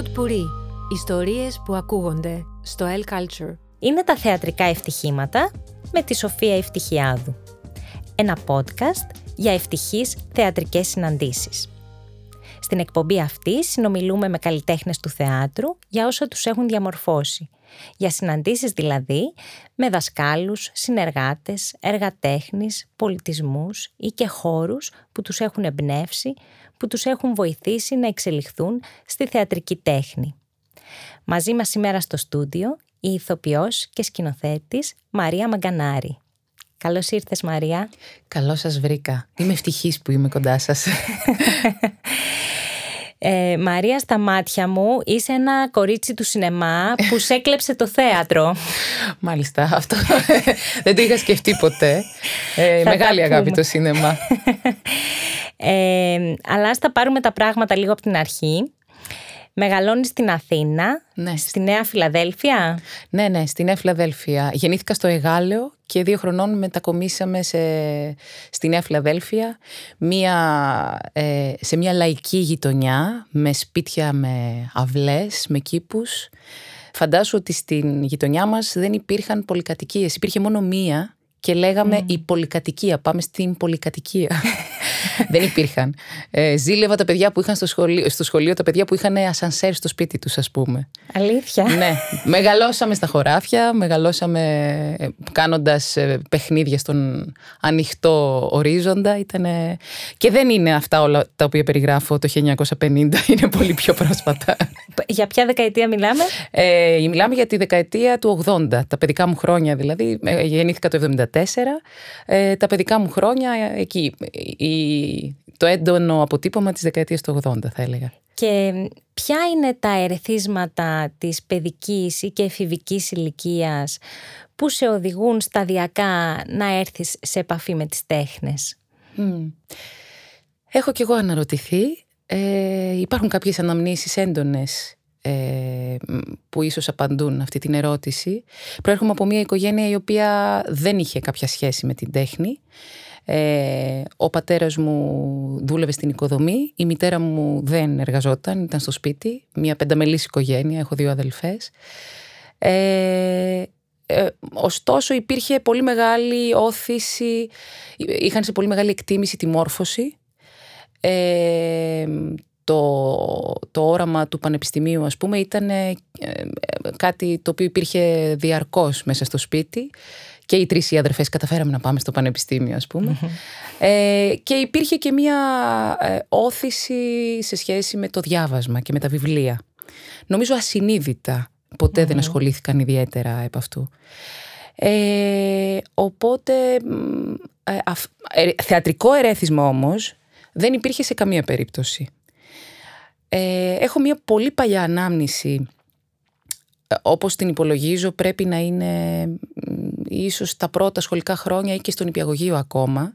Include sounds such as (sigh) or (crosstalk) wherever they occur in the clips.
Pod Puri. Ιστορίες που ακούγονται στο El Culture. Είναι τα θεατρικά ευτυχήματα με τη Σοφία Ευτυχιάδου. Ένα podcast για ευτυχείς θεατρικές συναντήσεις. Στην εκπομπή αυτή συνομιλούμε με καλλιτέχνες του θεάτρου για όσα τους έχουν διαμορφώσει. Για συναντήσεις δηλαδή με δασκάλους, συνεργάτες, εργατέχνης, πολιτισμούς ή και χώρους που τους έχουν εμπνεύσει, που τους έχουν βοηθήσει να εξελιχθούν στη θεατρική τέχνη. Μαζί μας σήμερα στο στούντιο η ηθοποιός και σκηνοθέτης Μαρία Μαγκανάρη. Καλώς ήρθες Μαρία. Καλώς σας βρήκα. Είμαι ευτυχής που είμαι κοντά σας. (laughs) Ε, Μαρία, στα μάτια μου είσαι ένα κορίτσι του σινεμά που σε έκλεψε το θέατρο. Μάλιστα, αυτό (laughs) δεν το είχα σκεφτεί ποτέ. Ε, μεγάλη αγάπη το σινεμά. Ε, αλλά ας τα πάρουμε τα πράγματα λίγο από την αρχή. Μεγαλώνεις στην Αθήνα, Ναι. στη Νέα Φιλαδέλφια; Ναι, ναι, στη Νέα Φιλαδέλφια. Γεννήθηκα στο Εγάλεο και δύο χρονών μετακομίσαμε σε, στη Νέα Φιλαδέλφια μία, ε, σε μια λαϊκή γειτονιά με σπίτια με αυλές, με κήπους. Φαντάσου ότι στην γειτονιά μας δεν υπήρχαν πολυκατοικίες. Υπήρχε μόνο μία και λέγαμε η πολυκατοικία. Πάμε στην πολυκατοικία. (laughs) (laughs) δεν υπήρχαν. Ε, ζήλευα τα παιδιά που είχαν στο σχολείο, στο σχολείο, τα παιδιά που είχαν ασανσέρ στο σπίτι τους ας πούμε. Αλήθεια. ναι, μεγαλώσαμε στα χωράφια, μεγαλώσαμε ε, κάνοντας ε, παιχνίδια στον ανοιχτό ορίζοντα. Ήτανε... Και δεν είναι αυτά όλα τα οποία περιγράφω το 1950, είναι πολύ πιο πρόσφατα. Για ποια δεκαετία μιλάμε; Ε, μιλάμε για τη δεκαετία του 80, τα παιδικά μου χρόνια δηλαδή. Ε, γεννήθηκα το 74. Ε, τα παιδικά μου χρόνια ε, εκεί. Η, το έντονο αποτύπωμα της δεκαετίας του 80 θα έλεγα. Και ποια είναι τα ερεθίσματα της παιδικής ή και εφηβικής ηλικίας που σε οδηγούν σταδιακά να έρθεις σε επαφή με τις τέχνες; Μμ. Έχω κι εγώ αναρωτηθεί. Ε, υπάρχουν κάποιες αναμνήσεις έντονες ε, μ, που ίσως απαντούν αυτή την ερώτηση. Προέρχομαι από μια οικογένεια η οποία δεν είχε κάποια σχέση με την τέχνη. Ε, ο πατέρας μου δούλευε στην οικοδομή, η μητέρα μου δεν εργαζόταν, ήταν στο σπίτι, μια πενταμελής οικογένεια, έχω δύο αδελφές. Ε, ε, ωστόσο υπήρχε πολύ μεγάλη όθηση, είχαν σε πολύ μεγάλη εκτίμηση τη μόρφωση. Ε, το, το όραμα του πανεπιστημίου ας πούμε ήταν ε, ε, κάτι το οποίο υπήρχε διαρκώς μέσα στο σπίτι και οι τρεις οι αδερφές καταφέραμε να πάμε στο πανεπιστήμιο ας πούμε. Ε, και υπήρχε και μια ε, όθηση σε σχέση με το διάβασμα και με τα βιβλία. Νομίζω ασυνείδητα ποτέ δεν ασχολήθηκαν ιδιαίτερα επ' αυτού. Ε, οπότε μ, ε, αυ- ε, θεατρικό ερέθισμα όμως δεν υπήρχε σε καμία περίπτωση. Ε, έχω μια πολύ παλιά ανάμνηση ε, όπως την υπολογίζω πρέπει να είναι μ, ίσως τα πρώτα σχολικά χρόνια ή και στον υπηαγωγείο ακόμα.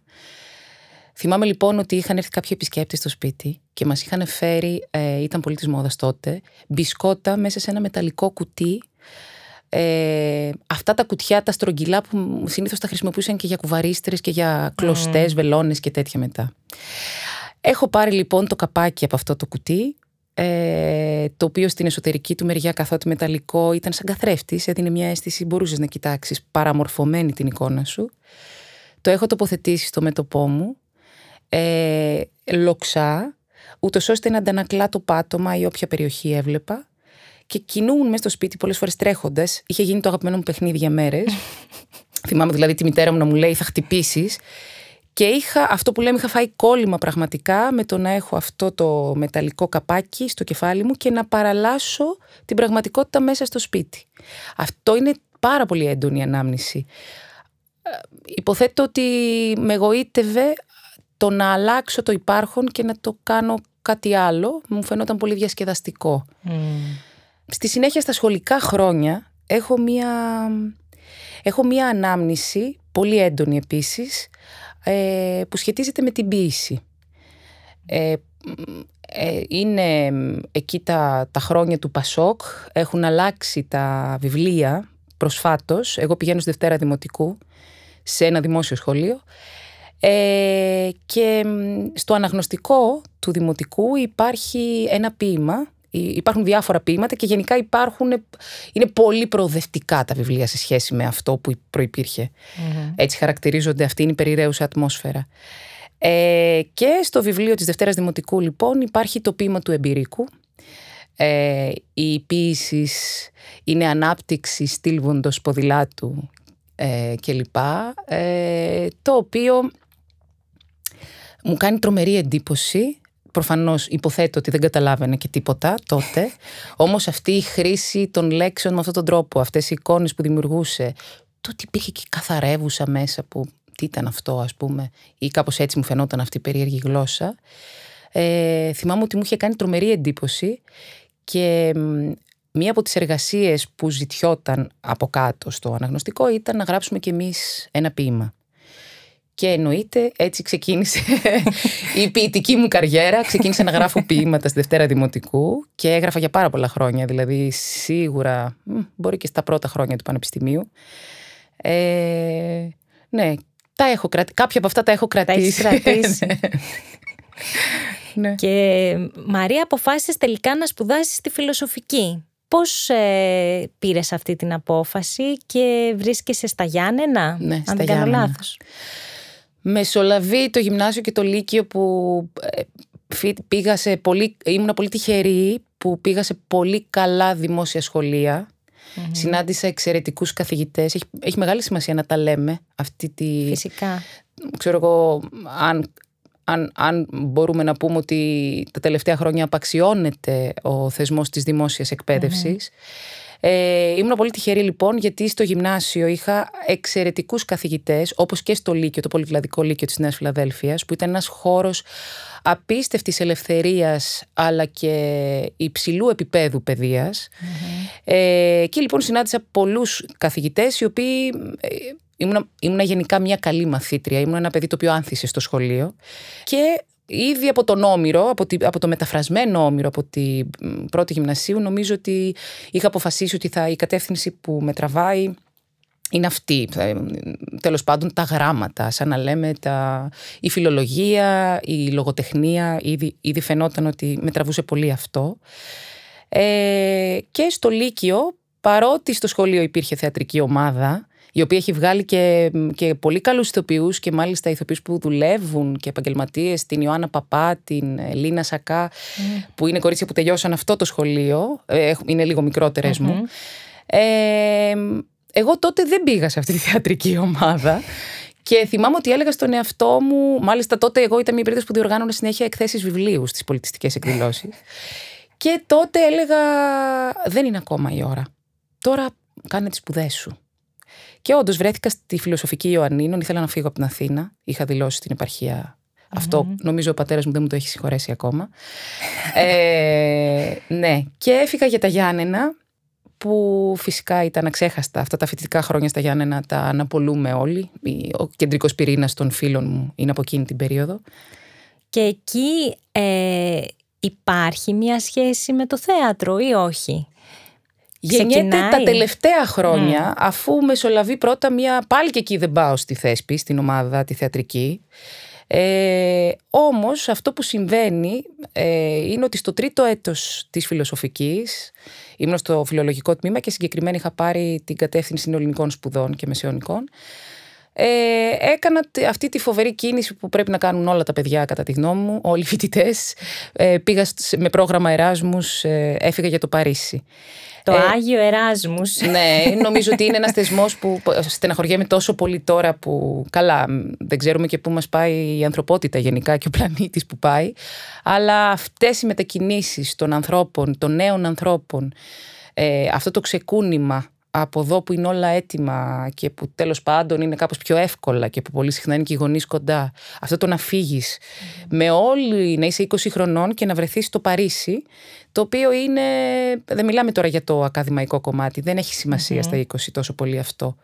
Θυμάμαι λοιπόν ότι είχαν έρθει κάποιοι επισκέπτες στο σπίτι και μας είχαν φέρει, ε, ήταν πολύ της μόδας τότε, μπισκότα μέσα σε ένα μεταλλικό κουτί ε, αυτά τα κουτιά, τα στρογγυλά που συνήθως τα χρησιμοποιούσαν και για κουβαρίστρες και για κλωστές, βελόνες και τέτοια μετά. Έχω πάρει λοιπόν το καπάκι από αυτό το κουτί, ε, το οποίο στην εσωτερική του μεριά καθότι μεταλλικό ήταν σαν καθρέφτης, έδινε μια αίσθηση, μπορούσες να κοιτάξεις παραμορφωμένη την εικόνα σου. Το έχω τοποθετήσει στο μέτωπό μου, ε, λοξά, ούτως ώστε να αντανακλά το πάτωμα ή όποια περιοχή έβλεπα και κινούμουν μέσα στο σπίτι πολλές φορές τρέχοντας. Είχε γίνει το αγαπημένο μου παιχνίδι για μέρες. (laughs) Θυμάμαι δηλαδή τη μητέρα μου να μου λέει θα χτυπήσεις. Και είχα αυτό που λέμε, είχα φάει κόλλημα πραγματικά με το να έχω αυτό το μεταλλικό καπάκι στο κεφάλι μου και να παραλάσω την πραγματικότητα μέσα στο σπίτι. Αυτό είναι πάρα πολύ έντονη ανάμνηση. Ε, Υποθέτω ότι με εγωίτευε το να αλλάξω το υπάρχον και να το κάνω κάτι άλλο. Μου φαινόταν πολύ διασκεδαστικό. Στη συνέχεια στα σχολικά χρόνια έχω μία, έχω μία ανάμνηση, πολύ έντονη επίσης, ε, που σχετίζεται με την ποίηση. Ε, μ, ε, είναι μ, εκεί τα, τα χρόνια του Πασόκ, έχουν αλλάξει τα βιβλία προσφάτως. Εγώ πηγαίνω στη Δευτέρα Δημοτικού, σε ένα δημόσιο σχολείο. Ε, και μ, στο αναγνωστικό του Δημοτικού υπάρχει ένα ποίημα υπάρχουν διάφορα ποίηματα και γενικά υπάρχουν, είναι πολύ προοδευτικά τα βιβλία σε σχέση με αυτό που προϋπήρχε. Έτσι χαρακτηρίζονται, αυτή είναι η περιραίουσα ατμόσφαιρα. Ε, και στο βιβλίο της Δευτέρας Δημοτικού λοιπόν υπάρχει το ποίημα του εμπειρίκου. Ε, η ποίηση είναι ανάπτυξη στήλβοντος ποδηλάτου ε, κλπ. Ε, το οποίο μου κάνει τρομερή εντύπωση. Προφανώς υποθέτω ότι δεν καταλάβαινε και τίποτα τότε. Όμως αυτή η χρήση των λέξεων με αυτόν τον τρόπο, αυτές οι εικόνες που δημιουργούσε, το ότι υπήρχε και καθαρεύουσα μέσα που τι ήταν αυτό ας πούμε ή κάπως έτσι μου φαινόταν αυτή η περίεργη γλώσσα. Ε, θυμάμαι ότι μου είχε κάνει τρομερή εντύπωση και μία από τις εργασίες που ζητιόταν από κάτω στο αναγνωστικό ήταν να γράψουμε κι εμείς ένα ποίημα. Και εννοείται έτσι ξεκίνησε (laughs) η ποιητική μου καριέρα. Ξεκίνησα να γράφω ποίηματα στη Δευτέρα Δημοτικού και έγραφα για πάρα πολλά χρόνια. Δηλαδή σίγουρα μπορεί και στα πρώτα χρόνια του Πανεπιστημίου. Ε, ναι, τα έχω κρατήσει. Κάποια από αυτά τα έχω κρατήσει. Τα κρατήσει. (laughs) ναι. Και Μαρία αποφάσισες τελικά να σπουδάσεις τη φιλοσοφική. Πώς ε, πήρες αυτή την απόφαση και βρίσκεσαι στα Γιάννενα, ναι, αν στα δεν κάνω λάθος; Μεσολαβεί το γυμνάσιο και το λύκειο που ε, πήγα σε πολύ, ήμουν πολύ τυχερή που πήγα σε πολύ καλά δημόσια σχολεία. Συνάντησα εξαιρετικούς καθηγητές. Έχει, έχει μεγάλη σημασία να τα λέμε αυτή τη... Φυσικά. Ξέρω εγώ, αν, αν, αν μπορούμε να πούμε ότι τα τελευταία χρόνια απαξιώνεται ο θεσμός της δημόσιας ε, ήμουν πολύ τυχερή λοιπόν γιατί στο γυμνάσιο είχα εξαιρετικούς καθηγητές όπως και στο Λύκειο, το Πολυκλαδικό Λύκειο της Νέας Φιλαδέλφειας που ήταν ένας χώρος απίστευτης ελευθερίας αλλά και υψηλού επίπεδου Ε, και λοιπόν συνάντησα πολλούς καθηγητές οι οποίοι ε, ήμουν, ήμουν γενικά μια καλή μαθήτρια, ήμουν ένα παιδί το οποίο άνθησε στο σχολείο. Και Ήδη από τον Όμηρο, από, από το μεταφρασμένο Όμηρο από την πρώτη γυμνασίου, νομίζω ότι είχα αποφασίσει ότι θα, η κατεύθυνση που με τραβάει είναι αυτή. Τέλος πάντων τα γράμματα, σαν να λέμε τα, η φιλολογία, η λογοτεχνία, ήδη, ήδη φαινόταν ότι με τραβούσε πολύ αυτό. Ε, και στο Λύκειο, παρότι στο σχολείο υπήρχε θεατρική ομάδα, η οποία έχει βγάλει και, και πολύ καλούς ηθοποιούς και μάλιστα ηθοποιούς που δουλεύουν και επαγγελματίες, την Ιωάννα Παπά, την Λίνα Σακά, που είναι κορίτσια που τελειώσαν αυτό το σχολείο, ε, είναι λίγο μου. Ε, εγώ τότε δεν πήγα σε αυτή τη θεατρική ομάδα και θυμάμαι ότι έλεγα στον εαυτό μου, μάλιστα τότε εγώ ήταν μια περίπτωση που διοργάνωνα συνέχεια εκθέσεις βιβλίου στις πολιτιστικές εκδηλώσεις. Και τότε έλεγα, δεν είναι ακόμα η ώρα. Τώρα κάνε τις σπουδές σου. Και όντως βρέθηκα στη φιλοσοφική Ιωαννίνων. Ήθελα να φύγω από την Αθήνα. Είχα δηλώσει στην επαρχία αυτό. Νομίζω ο πατέρας μου δεν μου το έχει συγχωρέσει ακόμα. ε, ναι. Και έφυγα για τα Γιάννενα, που φυσικά ήταν αξέχαστα. Αυτά τα φοιτητικά χρόνια στα Γιάννενα τα αναπολούμε όλοι. Ο κεντρικός πυρήνας των φίλων μου είναι από εκείνη την περίοδο. Και εκεί ε, υπάρχει μια σχέση με το θέατρο ή όχι; Γεννιέται τα τελευταία χρόνια, ναι. αφού μεσολαβεί πρώτα μια. Πάλι και εκεί δεν πάω στη θέσπη, στην ομάδα τη θεατρική. Ε, όμως αυτό που συμβαίνει ε, είναι ότι στο τρίτο έτος της φιλοσοφικής ήμουν στο φιλολογικό τμήμα και συγκεκριμένα είχα πάρει την κατεύθυνση ελληνικών σπουδών και μεσαιωνικών ε, έκανα αυτή τη φοβερή κίνηση που πρέπει να κάνουν όλα τα παιδιά κατά τη γνώμη μου, όλοι οι φοιτητές. Ε, πήγα με πρόγραμμα Εράσμους, ε, έφυγα για το Παρίσι. Το ε, Άγιο Εράσμους. Ναι, νομίζω ότι είναι ένας θεσμός που στεναχωριέμαι τόσο πολύ τώρα που καλά δεν ξέρουμε και πού μας πάει η ανθρωπότητα γενικά και ο πλανήτης που πάει. Αλλά αυτές οι μετακινήσεις των ανθρώπων, των νέων ανθρώπων, ε, αυτό το ξεκούνημα από εδώ που είναι όλα έτοιμα και που τέλος πάντων είναι κάπως πιο εύκολα και που πολύ συχνά είναι και οι γονείς κοντά. Αυτό το να φύγεις με όλοι να είσαι 20 χρονών και να βρεθείς στο Παρίσι, το οποίο είναι, δεν μιλάμε τώρα για το ακαδημαϊκό κομμάτι, δεν έχει στα 20 τόσο πολύ αυτό.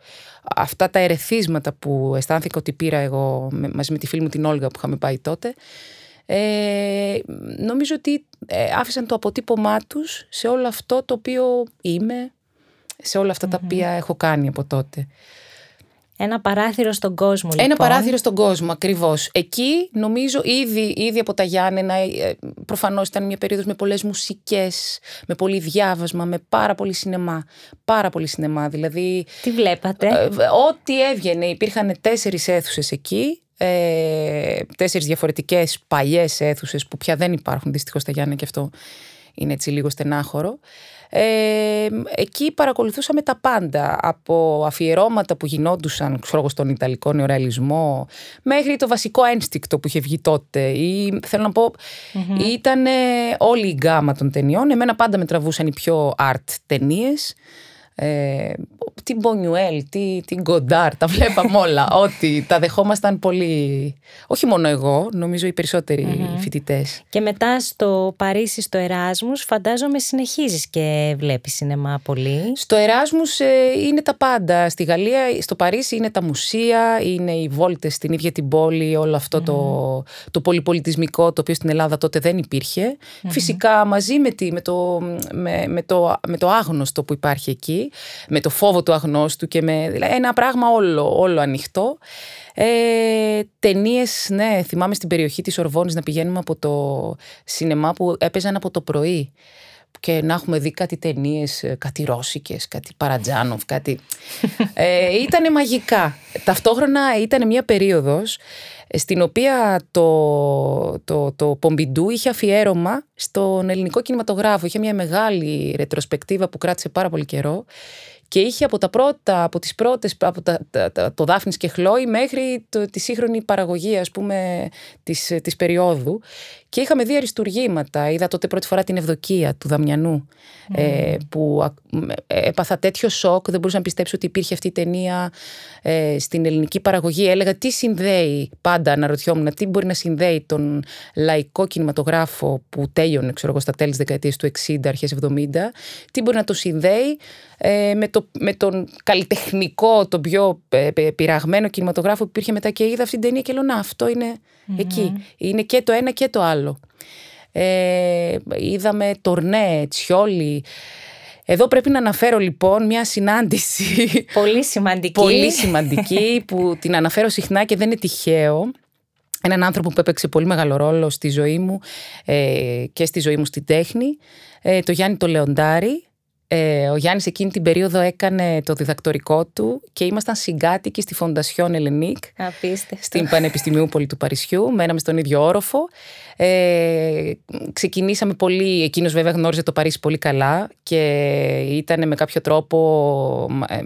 Αυτά τα ερεθίσματα που αισθάνθηκα ότι πήρα εγώ μαζί με τη φίλη μου την Όλγα που είχαμε πάει τότε, ε, νομίζω ότι ε, άφησαν το αποτύπωμά τους σε όλο αυτό το οποίο είμαι, σε όλα τα οποία έχω κάνει από τότε. Ένα παράθυρο στον κόσμο, λοιπόν. Ένα παράθυρο στον κόσμο, ακριβώς. Εκεί νομίζω ήδη, ήδη από τα Γιάννενα, ε, προφανώς ήταν μια περίοδος με πολλές μουσικές, με πολύ διάβασμα, με πάρα πολύ σινεμά. Πάρα πολύ σινεμά. Δηλαδή. Τι βλέπατε; Ε, ό,τι έβγαινε. Υπήρχαν τέσσερις αίθουσες εκεί. Ε, τέσσερις διαφορετικές παλιές αίθουσες που πια δεν υπάρχουν δυστυχώς στα Γιάννενα και αυτό είναι έτσι λίγο στενάχωρο. Ε, εκεί παρακολουθούσαμε τα πάντα, από αφιερώματα που γινόντουσαν ξέρω, στον Ιταλικό νεορεαλισμό μέχρι το βασικό ένστικτο που είχε βγει τότε. Ή θέλω να πω ήταν όλη η γκάμα των ταινιών. Εμένα πάντα με τραβούσαν οι πιο art ταινίες ε, την Μπονιουέλ, την Γκοντάρ, τα βλέπαμε όλα. (laughs) Ότι τα δεχόμασταν πολύ. Όχι μόνο εγώ, νομίζω οι περισσότεροι mm-hmm. φοιτητές. Και μετά στο Παρίσι, στο Εράσμους, φαντάζομαι συνεχίζεις και βλέπεις σινεμά πολύ. Στο Εράσμους ε, είναι τα πάντα. Στη Γαλλία, στο Παρίσι είναι τα μουσεία, είναι οι βόλτες στην ίδια την πόλη, όλο αυτό το, το πολυπολιτισμικό το οποίο στην Ελλάδα τότε δεν υπήρχε. Φυσικά μαζί με, τη, με, το, με, με, το, με το άγνωστο που υπάρχει εκεί με το φόβο του αγνώστου και με δηλαδή ένα πράγμα όλο, όλο ανοιχτό. Ε, Ταινίες, ναι, θυμάμαι στην περιοχή της Ορβόνης να πηγαίνουμε από το σινεμά που έπαιζαν από το πρωί και να έχουμε δει κάτι ταινίες, ε, κάτι ρώσικες, κάτι παρατζάνοφ, κάτι... ε, ήτανε μαγικά. Ταυτόχρονα ήταν μια περίοδος ε, στην οποία το, το, το Πομπιντού είχε αφιέρωμα στον ελληνικό κινηματογράφο. Είχε μια μεγάλη ρετροσπεκτίβα που κράτησε πάρα πολύ καιρό και είχε από τα πρώτα, από τις πρώτες, από τα, τα, το Δάφνης και Χλόη μέχρι το, τη σύγχρονη παραγωγή ας πούμε της, της περίοδου και είχαμε δει αριστουργήματα. Είδα τότε πρώτη φορά την Ευδοκία του Δαμιανού ε, που έπαθα τέτοιο σοκ, δεν μπορούσα να πιστέψω ότι υπήρχε αυτή η ταινία ε, στην ελληνική παραγωγή. Έλεγα τι συνδέει, πάντα αναρωτιόμουν, τι μπορεί να συνδέει τον λαϊκό κινηματογράφο που τέλειωνε ξέρω εγώ, στα τέλη της δεκαετίας του 60, αρχές 70, τι μπορεί να το συνδέει ε, με, το, με τον καλλιτεχνικό, τον πιο ε, πειραγμένο κινηματογράφο που υπήρχε μετά και είδα αυτή την ταινία και λέω να αυτό εκεί. Είναι και το ένα και το άλλο. Ε, είδαμε τορνέ, τσιόλι. Εδώ πρέπει να αναφέρω λοιπόν μια συνάντηση. Πολύ σημαντική. πολύ σημαντική που την αναφέρω συχνά και δεν είναι τυχαίο. Έναν άνθρωπο που έπαιξε πολύ μεγάλο ρόλο στη ζωή μου ε, και στη ζωή μου στην τέχνη. Ε, το Γιάννη το Λεοντάρη ε, ο Γιάννης εκείνη την περίοδο έκανε το διδακτορικό του και ήμασταν συγκάτοικοι στη Φοντασιόν Ελενίκ. Στην Πανεπιστημιούπολη του Παρισιού. Μέναμε στον ίδιο όροφο. Ε, ξεκινήσαμε πολύ, εκείνος βέβαια γνώριζε το Παρίσι πολύ καλά και ήταν με κάποιο τρόπο, ε,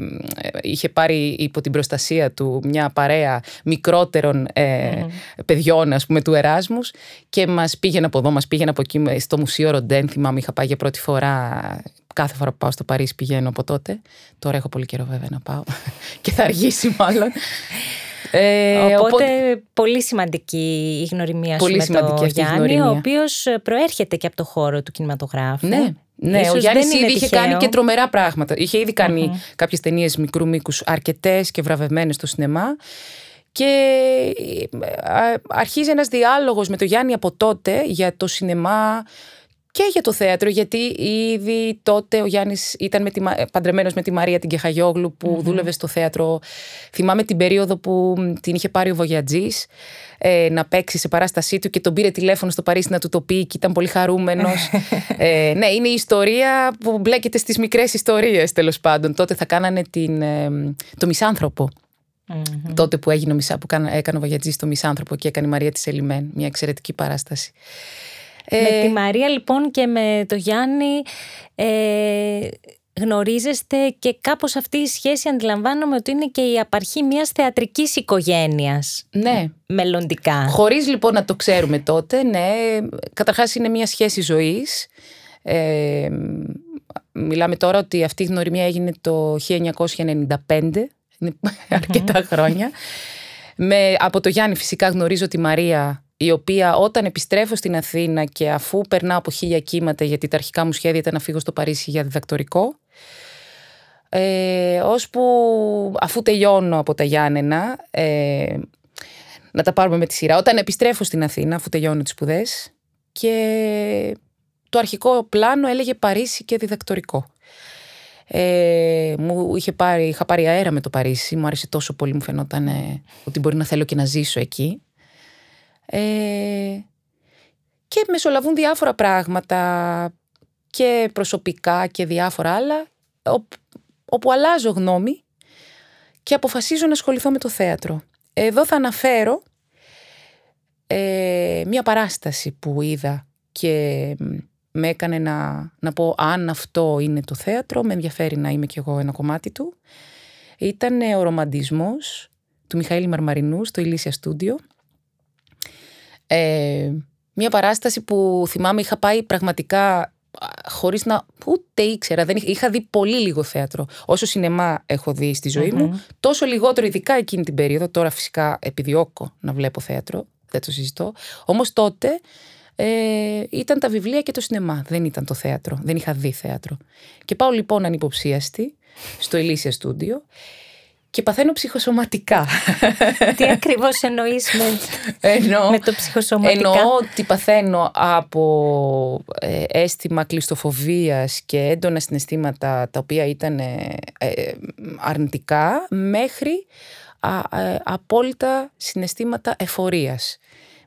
είχε πάρει υπό την προστασία του μια παρέα μικρότερων ε, παιδιών ας πούμε του Εράσμους και μας πήγαινε από εδώ, μας πήγαινε από εκεί στο Μουσείο Ροντέν, θυμάμαι είχα πάει για πρώτη φορά κάθε φορά που πάω στο Παρίσι πηγαίνω από τότε. Τώρα έχω πολύ καιρό βέβαια να πάω (laughs) και θα αργήσει μάλλον. Ε, οπότε, οπότε, πολύ σημαντική η γνωριμία σου με τον Γιάννη, ο οποίος προέρχεται και από το χώρο του κινηματογράφου. Ναι, ναι, ο Γιάννης ήδη είχε κάνει και τρομερά πράγματα. Είχε ήδη κάνει uh-huh. κάποιες ταινίες μικρού μήκους, αρκετές και βραβευμένες στο σινεμά. Και ε, αρχίζει ένας διάλογος με τον Γιάννη από τότε για το σινεμά, και για το θέατρο, γιατί ήδη τότε ο Γιάννης ήταν με τη, παντρεμένος με τη Μαρία την Κεχαγιόγλου που δούλευε στο θέατρο. Θυμάμαι την περίοδο που την είχε πάρει ο Βογιατζής ε, να παίξει σε παράστασή του και τον πήρε τηλέφωνο στο Παρίσι να του το πει και ήταν πολύ χαρούμενος. (laughs) ε, ναι, είναι η ιστορία που μπλέκεται στις μικρές ιστορίες τέλος πάντων. Τότε θα κάνανε την, ε, το μισάνθρωπο. Τότε που έγινε ο που έκανε ο Βογιατζής στο Μισάνθρωπο και έκανε η Μαρία της Ελιμέν, μια εξαιρετική παράσταση. Με τη Μαρία λοιπόν και με το Γιάννη ε, γνωρίζεστε και κάπως αυτή η σχέση αντιλαμβάνομαι ότι είναι και η απαρχή μιας θεατρικής οικογένειας. Ναι. Μελλοντικά. Χωρίς λοιπόν να το ξέρουμε τότε, ναι. Καταρχάς είναι μια σχέση ζωής. Ε, μιλάμε τώρα ότι αυτή η γνωριμία έγινε το 1995, είναι αρκετά χρόνια. Με, από το Γιάννη φυσικά γνωρίζω τη Μαρία η οποία όταν επιστρέφω στην Αθήνα και αφού περνάω από χίλια κύματα γιατί τα αρχικά μου σχέδια ήταν να φύγω στο Παρίσι για διδακτορικό ε, ώσπου αφού τελειώνω από τα Γιάννενα ε, να τα πάρουμε με τη σειρά όταν επιστρέφω στην Αθήνα αφού τελειώνω τις σπουδές. και το αρχικό πλάνο έλεγε Παρίσι και διδακτορικό Ε, μου είχε πάρει, είχα πάρει αέρα με το Παρίσι, μου άρεσε τόσο πολύ, μου φαινόταν ότι μπορεί να θέλω και να ζήσω εκεί. Ε, και μεσολαβούν διάφορα πράγματα και προσωπικά και διάφορα άλλα, όπου αλλάζω γνώμη και αποφασίζω να ασχοληθώ με το θέατρο. Εδώ θα αναφέρω ε, μια παράσταση που είδα και με έκανε να, να πω αν αυτό είναι το θέατρο, με ενδιαφέρει να είμαι κι εγώ ένα κομμάτι του. Ήταν ο ρομαντισμός του Μιχαήλ Μαρμαρινούς στο Ηλίσια Στούντιο. Ε, μια παράσταση που θυμάμαι είχα πάει πραγματικά χωρίς να ούτε ήξερα, δεν είχα, είχα δει πολύ λίγο θέατρο. Όσο σινεμά έχω δει στη ζωή μου, τόσο λιγότερο ειδικά εκείνη την περίοδο, τώρα φυσικά επιδιώκω να βλέπω θέατρο, δεν το συζητώ. Όμως τότε ε, ήταν τα βιβλία και το σινεμά, δεν ήταν το θέατρο, δεν είχα δει θέατρο. Και πάω λοιπόν ανυποψίαστη στο Ελίσια Στούντιο και παθαίνω ψυχοσωματικά. Τι ακριβώς εννοείς με, με το ψυχοσωματικά; Εννοώ ότι παθαίνω από ε, αίσθημα κλειστοφοβίας και έντονα συναισθήματα τα οποία ήταν ε, ε, αρνητικά μέχρι απόλυτα συναισθήματα εφορίας.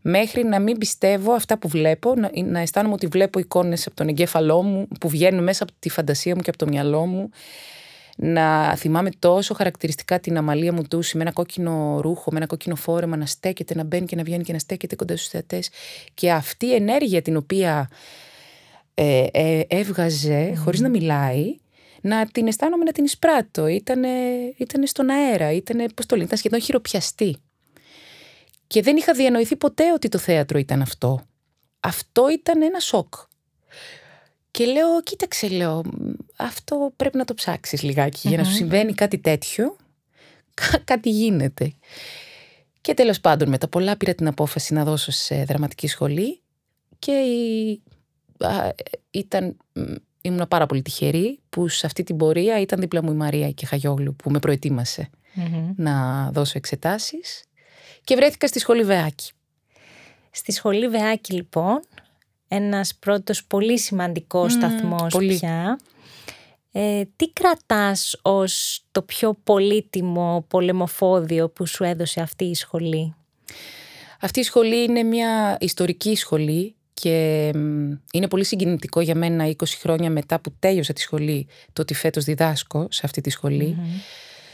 Μέχρι να μην πιστεύω αυτά που βλέπω, να, να αισθάνομαι ότι βλέπω εικόνες από τον εγκέφαλό μου που βγαίνουν μέσα από τη φαντασία μου και από το μυαλό μου να θυμάμαι τόσο χαρακτηριστικά την αμαλία μου του με ένα κόκκινο ρούχο, με ένα κόκκινο φόρεμα να στέκεται, να μπαίνει και να βγαίνει και να στέκεται κοντά στους θεατές και αυτή η ενέργεια την οποία ε, ε, έβγαζε χωρίς να μιλάει να την αισθάνομαι να την εισπράττω. Ήτανε, ήτανε στον αέρα, ήτανε, πώς το λένε, ήταν σχεδόν χειροπιαστή. Και δεν είχα διανοηθεί ποτέ ότι το θέατρο ήταν αυτό. Αυτό ήταν ένα σοκ. Και λέω, κοίταξε, λέω, αυτό πρέπει να το ψάξεις για να σου συμβαίνει κάτι τέτοιο, κάτι γίνεται. Και τέλος πάντων, με τα πολλά πήρα την απόφαση να δώσω σε δραματική σχολή και ήταν, ήμουν πάρα πολύ τυχερή που σε αυτή την πορεία ήταν δίπλα μου η Μαρία και Χαγιόγλου που με προετοιμασε να δώσω εξετάσεις και βρέθηκα στη σχολή Βεάκη. Στη σχολή Βεάκη λοιπόν ένας πρώτος πολύ σημαντικός mm, σταθμός πια. Ε, τι κρατάς ως το πιο πολύτιμο πολεμοφόδιο που σου έδωσε αυτή η σχολή; Αυτή η σχολή είναι μια ιστορική σχολή και είναι πολύ συγκινητικό για μένα 20 χρόνια μετά που τέλειωσα τη σχολή το ότι φέτος διδάσκω σε αυτή τη σχολη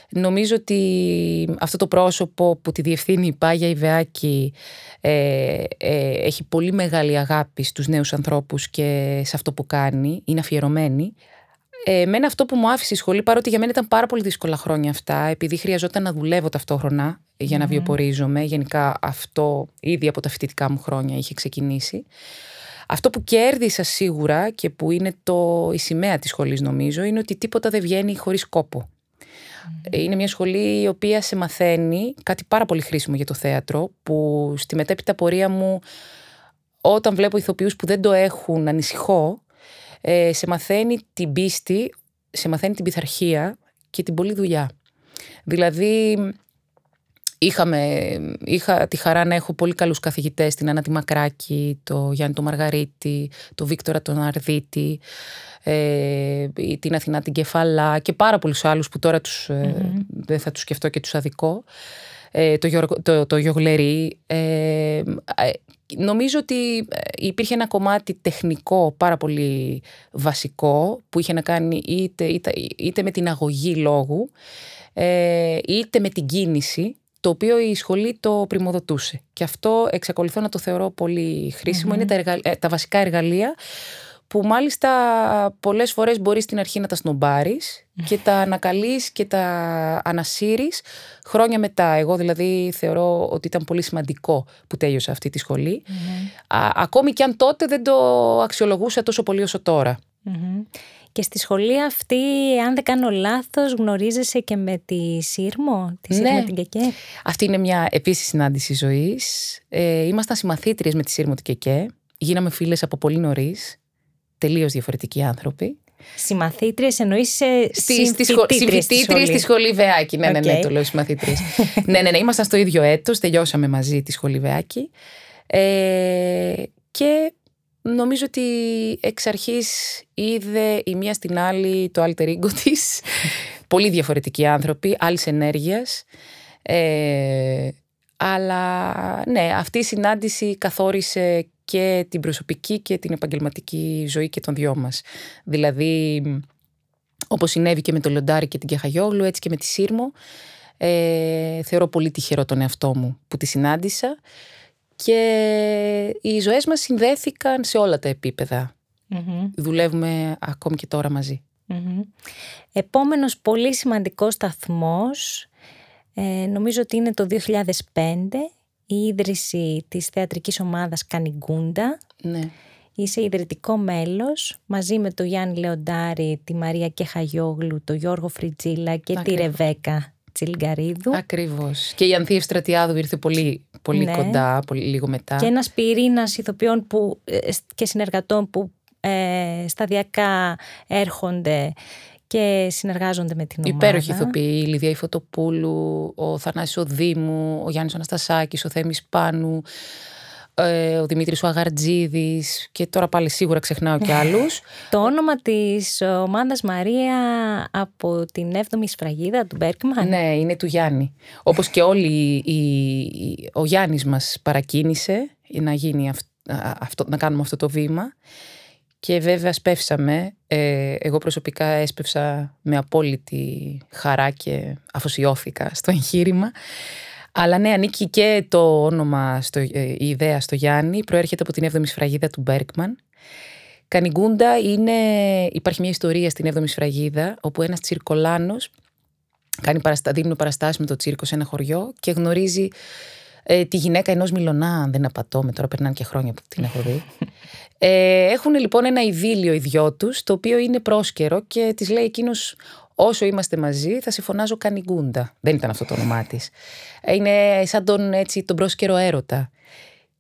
Νομίζω ότι αυτό το πρόσωπο που τη διευθύνει η Πάγια Ιβεάκη ε, ε, έχει πολύ μεγάλη αγάπη στους νέους ανθρώπους και σε αυτό που κάνει, είναι αφιερωμένη. Ε, εμένα αυτό που μου άφησε η σχολή, παρότι για μένα ήταν πάρα πολύ δύσκολα χρόνια αυτά, επειδή χρειαζόταν να δουλεύω ταυτόχρονα για να βιοπορίζομαι, γενικά αυτό ήδη από τα φοιτητικά μου χρόνια είχε ξεκινήσει. Αυτό που κέρδισα σίγουρα και που είναι το, η σημαία της σχολής νομίζω, είναι ότι τίποτα δεν βγαίνει χωρίς κόπο. Είναι μια σχολή η οποία σε μαθαίνει κάτι πάρα πολύ χρήσιμο για το θέατρο, που στη μετέπειτα πορεία μου, όταν βλέπω ηθοποιούς που δεν το έχουν, ανησυχώ, ε, σε μαθαίνει την πίστη, σε μαθαίνει την πειθαρχία και την πολλή δουλειά. Δηλαδή, είχαμε, είχα τη χαρά να έχω πολύ καλούς καθηγητές, την Άννα τη Μακράκη, το Γιάννη το Μαργαρίτη, το Βίκτορα τον Αρδίτη, ε, την Αθηνά την Κεφαλά και πάρα πολλούς άλλους που τώρα τους, ε, δεν θα τους σκεφτώ και τους αδικό. Ε, το, το, το Γιογλερί. Ε, ε, νομίζω ότι υπήρχε ένα κομμάτι τεχνικό πάρα πολύ βασικό που είχε να κάνει είτε, είτε, είτε με την αγωγή λόγου είτε με την κίνηση το οποίο η σχολή το πρημοδοτούσε. Και αυτό εξακολουθώ να το θεωρώ πολύ Είναι τα, τα βασικά εργαλεία που μάλιστα πολλές φορές μπορείς στην αρχή να τα σνομπάρεις και τα ανακαλείς και τα ανασύρεις χρόνια μετά. Εγώ δηλαδή θεωρώ ότι ήταν πολύ σημαντικό που τέλειωσα αυτή τη σχολη ακόμη και αν τότε δεν το αξιολογούσα τόσο πολύ όσο Και στη σχολή αυτή, αν δεν κάνω λάθος, γνωρίζεσαι και με τη Σύρμο, τη Σύρμο ναι. την Κεκέ; Αυτή είναι μια επίσης συνάντηση ζωής. Ε, ήμασταν συμμαθήτριες με τη Σύρμο την Κεκέ. Γίναμε φίλες από πολύ νωρίς τελείως διαφορετικοί άνθρωποι. Συμμαθήτριες εννοείς σε συμφοιτήτριε στη σχολή Βεάκη. Ναι, ναι, ναι, το λέω συμμαθήτριες. (laughs) ναι, ναι, ναι, ήμασταν στο ίδιο έτος, τελειώσαμε μαζί τη σχολή Βεάκη. Ε, και νομίζω ότι εξ αρχής είδε η μία στην άλλη το alter ego της. (laughs) Πολύ διαφορετικοί άνθρωποι, άλλης ενέργειας. Ε, αλλά ναι, αυτή η συνάντηση καθόρισε και την προσωπική και την επαγγελματική ζωή και των δυο μας. Δηλαδή, όπως συνέβη και με τον Λοντάρι και την Κεχαγιόγλου, έτσι και με τη Σύρμο, ε, θεωρώ πολύ τυχερό τον εαυτό μου που τη συνάντησα και οι ζωές μας συνδέθηκαν σε όλα τα επίπεδα. Δουλεύουμε ακόμη και τώρα μαζί. Επόμενος πολύ σημαντικός σταθμός ε, νομίζω ότι είναι το 2005 η ίδρυση της θεατρικής ομάδας Κανιγκούντα. Ναι. Είσαι ιδρυτικό μέλος μαζί με τον Γιάννη Λεοντάρη, τη Μαρία Κεχαγιόγλου, τον Γιώργο Φριτζίλα και τη Ρεβέκα Τσιλγκαρίδου. Ακριβώς. Και η Ανθία Στρατιάδου ήρθε πολύ, πολύ Ναι. κοντά, πολύ, λίγο μετά. Και ένας πυρήνας ηθοποιών που, ε, και συνεργατών που ε, σταδιακά έρχονται και συνεργάζονται με την ομάδα. Υπέροχη ηθοποιοί, η Λιδία Ιφωτοπούλου, ο Θανάσης ο Δήμου, ο Γιάννης ο Αναστασάκης, ο Θέμης Πάνου, ε, ο Δημήτρης ο Αγαρτζίδης και τώρα πάλι σίγουρα ξεχνάω και άλλους. Το όνομα της ομάδας Μαρία από την 7η σφραγίδα του Μπέρκμαν. ναι, είναι του Γιάννη. Όπως και όλοι, οι, οι- ο Γιάννης μας παρακίνησε να, γίνει αυ- α- αυτό, να κάνουμε αυτό το βήμα. Και βέβαια σπεύσαμε. Ε, εγώ προσωπικά έσπευσα με απόλυτη χαρά και αφοσιώθηκα στο εγχείρημα. Αλλά ναι, ανήκει και το όνομα, στο, ε, η ιδέα στο Γιάννη, προέρχεται από την 7η σφραγίδα του Μπέρκμαν. Κανιγκούντα είναι, υπάρχει μια ιστορία στην 7η σφραγίδα, όπου ένας τσιρκολάνος κάνει παραστα... δίνουν παραστάσεις με το τσίρκο σε ένα χωριό και γνωρίζει ε, τη γυναίκα ενός Μιλωνά, αν δεν απατώμε, τώρα περνάνε και χρόνια που την έχω δει. (laughs) Ε, έχουν λοιπόν ένα ειδήλιο οι δυο τους, το οποίο είναι πρόσκαιρο και της λέει εκείνος όσο είμαστε μαζί θα σε φωνάζω Κανιγκούντα. Δεν ήταν αυτό το όνομά της. Είναι σαν τον, έτσι, τον πρόσκαιρο έρωτα.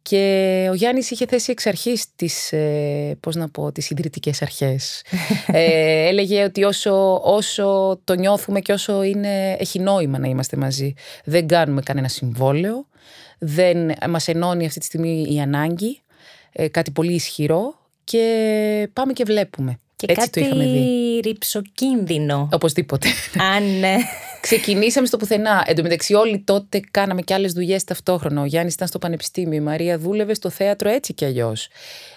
Και ο Γιάννης είχε θέσει εξ αρχής τις, ε, πώς να πω, τις ιδρυτικές αρχές. (laughs) ε, έλεγε ότι όσο, όσο το νιώθουμε και όσο είναι, έχει νόημα να είμαστε μαζί, δεν κάνουμε κανένα συμβόλαιο, δεν μας ενώνει αυτή τη στιγμή η ανάγκη, ε, κάτι πολύ ισχυρό και πάμε και βλέπουμε. Και Έτσι το είχαμε δει. κάτι ρηψοκίνδυνο. Οπωσδήποτε. Αν ε, Ξεκινήσαμε στο πουθενά. Εν τω μεταξύ, όλοι τότε κάναμε και άλλες δουλειές ταυτόχρονα. Ο Γιάννης ήταν στο πανεπιστήμιο, η Μαρία δούλευε στο θέατρο έτσι κι αλλιώς.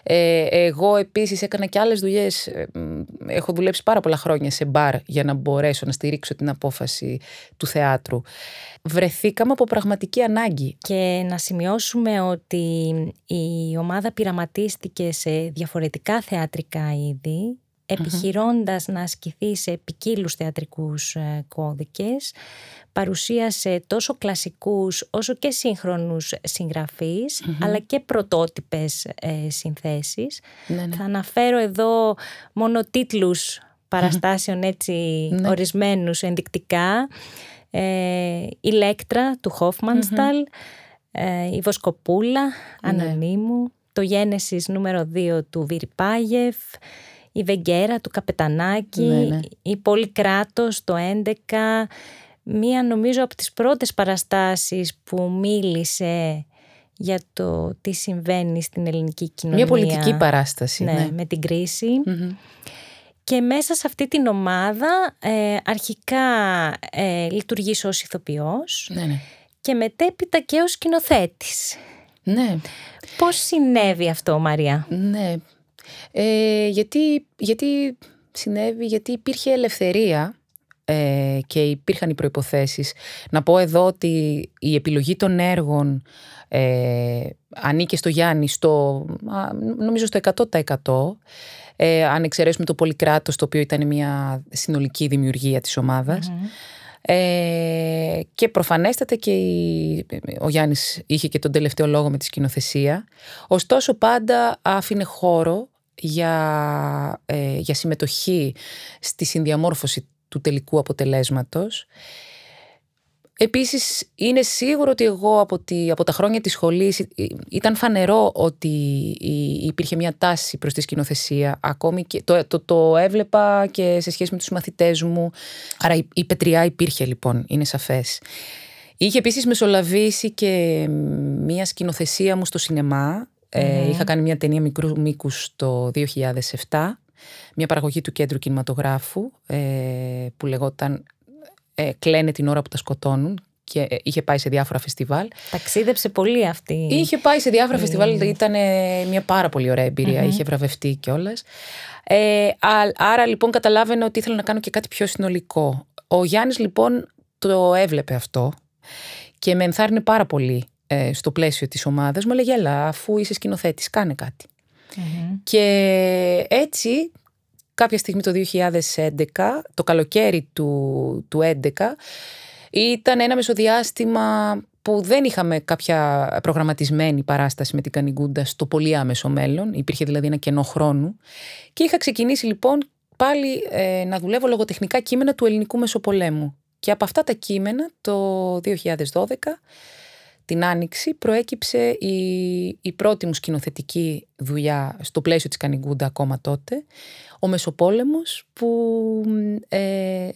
Ε, εγώ επίσης έκανα και άλλες δουλειές. Έχω δουλέψει πάρα πολλά χρόνια σε μπαρ για να μπορέσω να στηρίξω την απόφαση του θεάτρου. Βρεθήκαμε από πραγματική ανάγκη. Και να σημειώσουμε ότι η ομάδα πειραματίστηκε σε διαφορετικά θεατρικά είδη, επιχειρώντας να ασκηθεί σε ποικίλους θεατρικούς ε, κώδικες, παρουσίασε τόσο κλασικούς όσο και σύγχρονους συγγραφείς, αλλά και πρωτότυπες ε, συνθέσεις. Ναι, ναι. Θα αναφέρω εδώ μόνο τίτλους παραστάσεων έτσι Ναι. ορισμένους ενδεικτικά. Ε, η Λέκτρα του Χόφμανσταλ, ε, η Βοσκοπούλα Ναι. Ανωνύμου, το Γένεσης νούμερο 2 του Βιρπάγεφ, η Βεγγέρα του Καπετανάκη, Ναι, ναι. η Πολυκράτος το 11, μία νομίζω από τις πρώτες παραστάσεις που μίλησε για το τι συμβαίνει στην ελληνική κοινωνία. Μια πολιτική παράσταση. Ναι, Ναι. με την κρίση. Μμμ. Και μέσα σε αυτή την ομάδα ε, αρχικά ε, λειτουργείς ως ηθοποιός ναι, ναι. και μετέπειτα και ως σκηνοθέτης. ναι. Πώς συνέβη αυτό, Μαρία; Ναι. Ε, γιατί, γιατί συνέβη, γιατί υπήρχε ελευθερία ε, και υπήρχαν οι προϋποθέσεις. Να πω εδώ ότι η επιλογή των έργων ε, ανήκε στο Γιάννη στο, α, νομίζω στο 100%. Ε, αν εξαιρέσουμε το Πολυκράτος, το οποίο ήταν μια συνολική δημιουργία της ομαδας Ε, και προφανέστατα και η- ο Γιάννης είχε και τον τελευταίο λόγο με τη σκηνοθεσία. Ωστόσο πάντα άφηνε χώρο για, ε, για συμμετοχή στη συνδιαμόρφωση του τελικού αποτελέσματος. Επίσης είναι σίγουρο ότι εγώ από, τη, από τα χρόνια της σχολής ε, ήταν φανερό ότι η- υπήρχε μια τάση προς τη σκηνοθεσία ακόμη και το, το, το έβλεπα και σε σχέση με τους μαθητές μου άρα η, η πετριά υπήρχε λοιπόν, είναι σαφές. Είχε επίσης μεσολαβήσει και μια σκηνοθεσία μου στο σινεμά Ε, είχα κάνει μια ταινία μικρού μήκους το 2007, μια παραγωγή του Κέντρου Κινηματογράφου ε, που λεγόταν ε, «Κλαίνε την ώρα που τα σκοτώνουν» και ε, είχε πάει σε διάφορα φεστιβάλ. Ταξίδεψε πολύ αυτή. Είχε πάει σε διάφορα φεστιβάλ, ήταν μια πάρα πολύ ωραία είχε βραβευτεί κιόλας. Ε, άρα λοιπόν καταλάβαινε ότι ήθελα να κάνω και κάτι πιο συνολικό. Ο Γιάννης λοιπόν το έβλεπε αυτό και με ενθάρρυνε πάρα πολύ ε, στο πλαίσιο της ομάδας. Μου έλεγε έλα αφού είσαι σκηνοθέτης κάνε Και έτσι κάποια στιγμή το 2011, το καλοκαίρι του, του 2011, ήταν ένα μεσοδιάστημα που δεν είχαμε κάποια προγραμματισμένη παράσταση με την Κανιγκούντα στο πολύ άμεσο μέλλον. Υπήρχε δηλαδή ένα κενό χρόνου. Και είχα ξεκινήσει λοιπόν πάλι ε, να δουλεύω λογοτεχνικά κείμενα του ελληνικού Μεσοπολέμου. Και από αυτά τα κείμενα το 2012 την Άνοιξη προέκυψε η, η πρώτη μου σκηνοθετική δουλειά στο πλαίσιο της Κανιγκούντα ακόμα τότε, ο Μεσοπόλεμος που, ε,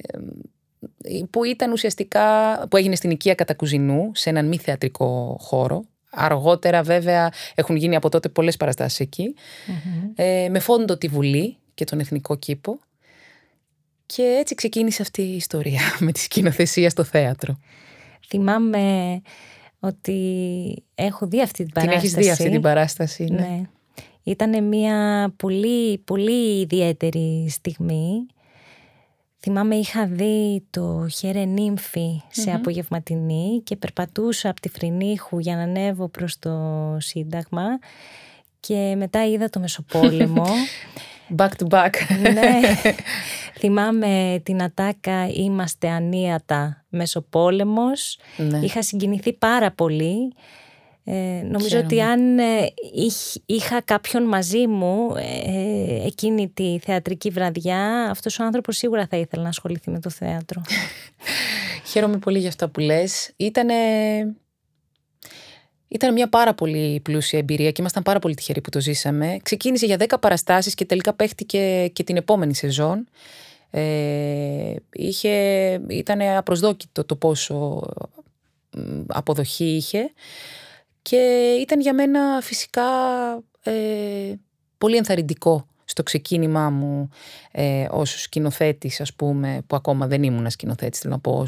που ήταν ουσιαστικά, που έγινε στην οικία Κατακουζινού σε έναν μη θεατρικό χώρο. Αργότερα βέβαια έχουν γίνει από τότε πολλές παραστάσεις ε, με φόντο τη Βουλή και τον Εθνικό Κήπο. Και έτσι ξεκίνησε αυτή η ιστορία (laughs) με τη σκηνοθεσία στο θέατρο. Θυμάμαι ότι έχω δει αυτή την παράσταση. Την έχεις δει αυτή την παράσταση, ναι. ναι. Ήταν μια πολύ, πολύ ιδιαίτερη στιγμή. Θυμάμαι είχα δει το χέρε νύμφη σε απογευματινή και περπατούσα από τη Φρυνίχου για να ανέβω προς το Σύνταγμα και μετά είδα το Μεσοπόλεμο. (laughs) Back to back. ναι. (laughs) Θυμάμαι την ατάκα «Είμαστε ανίατα Μεσοπόλεμος». Ναι. Είχα συγκινηθεί πάρα πολύ. Ε, νομίζω ότι αν ε, είχα κάποιον μαζί μου ε, εκείνη τη θεατρική βραδιά, αυτός ο άνθρωπος σίγουρα θα ήθελε να ασχοληθεί με το θέατρο. (laughs) Χαίρομαι πολύ για αυτά που λες. Ήτανε ήταν μια πάρα πολύ πλούσια εμπειρία και ήμασταν πάρα πολύ τυχεροί που το ζήσαμε. Ξεκίνησε για 10 παραστάσεις και τελικά παίχτηκε και την επόμενη σεζόν. Ε, είχε, ήταν απροσδόκητο το πόσο αποδοχή είχε και ήταν για μένα φυσικά ε, πολύ ενθαρρυντικό στο ξεκίνημά μου ε, ως σκηνοθέτης ας πούμε που ακόμα δεν ήμουν σκηνοθέτης θέλω να πω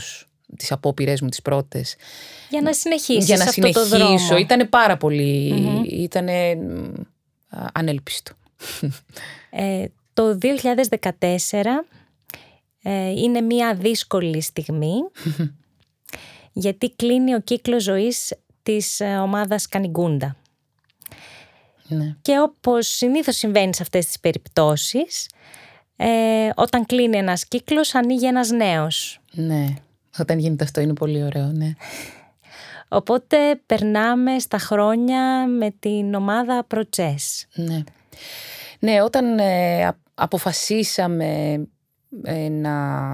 τις απόπειρές μου τις πρώτες. Για να συνεχίσεις Για να αυτό το δρόμο. Ήτανε πάρα πολύ, mm-hmm. ήτανε ανέλπιστο. Ε, το 2014 ε, είναι μια δύσκολη στιγμή γιατί κλείνει ο κύκλος ζωής της ε, ομάδας Κανιγκούντα. Ναι. Και όπως συνήθως συμβαίνει σε αυτές τις περιπτώσεις, ε, όταν κλείνει ένας κύκλος ανοίγει ένας νέος. Ναι. Όταν γίνεται αυτό είναι πολύ ωραίο, ναι. Οπότε περνάμε στα χρόνια με την ομάδα Προτσές. Ναι. Ναι, όταν ε, αποφασίσαμε ε, να,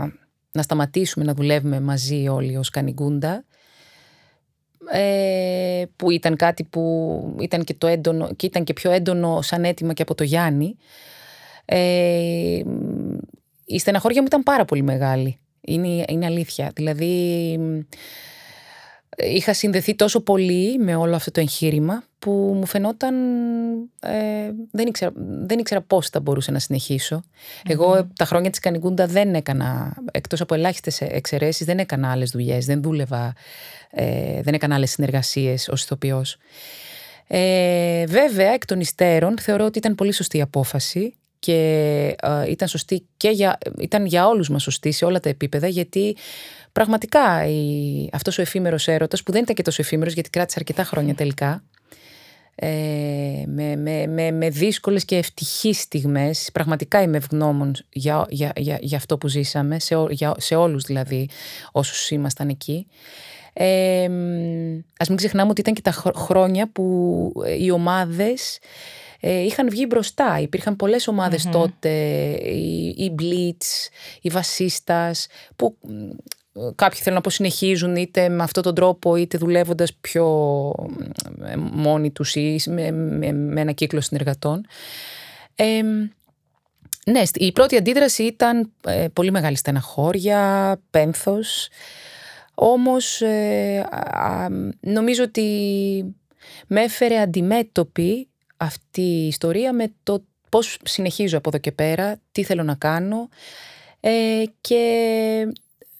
να σταματήσουμε να δουλεύουμε μαζί όλοι ως Κανιγκούντα, ε, που ήταν κάτι που ήταν και, το έντονο, και ήταν και πιο έντονο σαν αίτημα και από το Γιάννη, ε, η στεναχώρια μου ήταν πάρα πολύ μεγάλη. Είναι, είναι αλήθεια. Δηλαδή, είχα συνδεθεί τόσο πολύ με όλο αυτό το εγχείρημα που μου φαινόταν ε, δεν, ήξερα, δεν ήξερα πώς θα μπορούσα να συνεχισω Εγώ τα χρόνια της Κανικούντα δεν έκανα, εκτός από ελάχιστες εξαιρέσεις, δεν έκανα άλλες δουλειές, δεν δούλευα, ε, δεν έκανα άλλες συνεργασίες ως ηθοποιός. Ε, βέβαια, εκ των υστέρων, θεωρώ ότι ήταν πολύ σωστή η απόφαση και ε, ήταν σωστή και για, ήταν για όλους μας σωστή σε όλα τα επίπεδα γιατί πραγματικά η, αυτός ο εφήμερος έρωτας που δεν ήταν και τόσο εφήμερος γιατί κράτησε αρκετά χρόνια τελικά ε, με, με, με, με δύσκολες και ευτυχείς στιγμές πραγματικά είμαι ευγνώμων για, για, για, για αυτό που ζήσαμε σε, για, σε όλους δηλαδή όσους ήμασταν εκεί. Ε, ας μην ξεχνάμε ότι ήταν και τα χρόνια που οι ομάδες ε, είχαν βγει μπροστά. Υπήρχαν πολλές τότε, η, η Blitz, η Βασίστας, που κάποιοι θέλω να πω συνεχίζουν είτε με αυτόν τον τρόπο είτε δουλεύοντας πιο μόνοι τους ή με, με, ένα κύκλο συνεργατών. Ε, ναι, η πρώτη αντίδραση ήταν ε, πολύ μεγάλη στεναχώρια, πένθος. Όμως ε, νομίζω ότι με έφερε αντιμέτωπη αυτή η ιστορία με το πώς συνεχίζω από εδώ και πέρα, τι θέλω να κάνω ε, και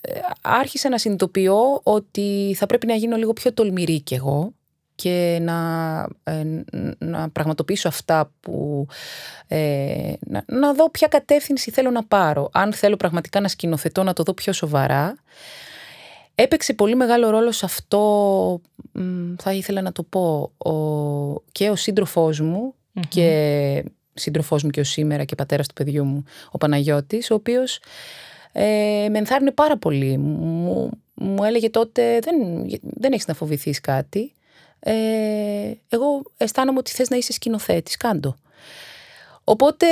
ε, άρχισα να συνειδητοποιώ ότι θα πρέπει να γίνω λίγο πιο τολμηρή κι εγώ και να, ε, να πραγματοποιήσω αυτά που... Ε, να, να δω ποια κατεύθυνση θέλω να πάρω. Αν θέλω πραγματικά να σκηνοθετώ, να το δω πιο σοβαρά. Έπαιξε πολύ μεγάλο ρόλο σε αυτό, θα ήθελα να το πω, ο, και ο σύντροφός μου και σύντροφός μου και ο σήμερα και πατέρας του παιδιού μου, ο Παναγιώτης, ο οποίος ε, με ενθάρρυνε πάρα πολύ. Μου, μου έλεγε τότε δεν, δεν έχεις να φοβηθείς κάτι. Ε, εγώ αισθάνομαι ότι θες να είσαι σκηνοθέτης, κάντο. Οπότε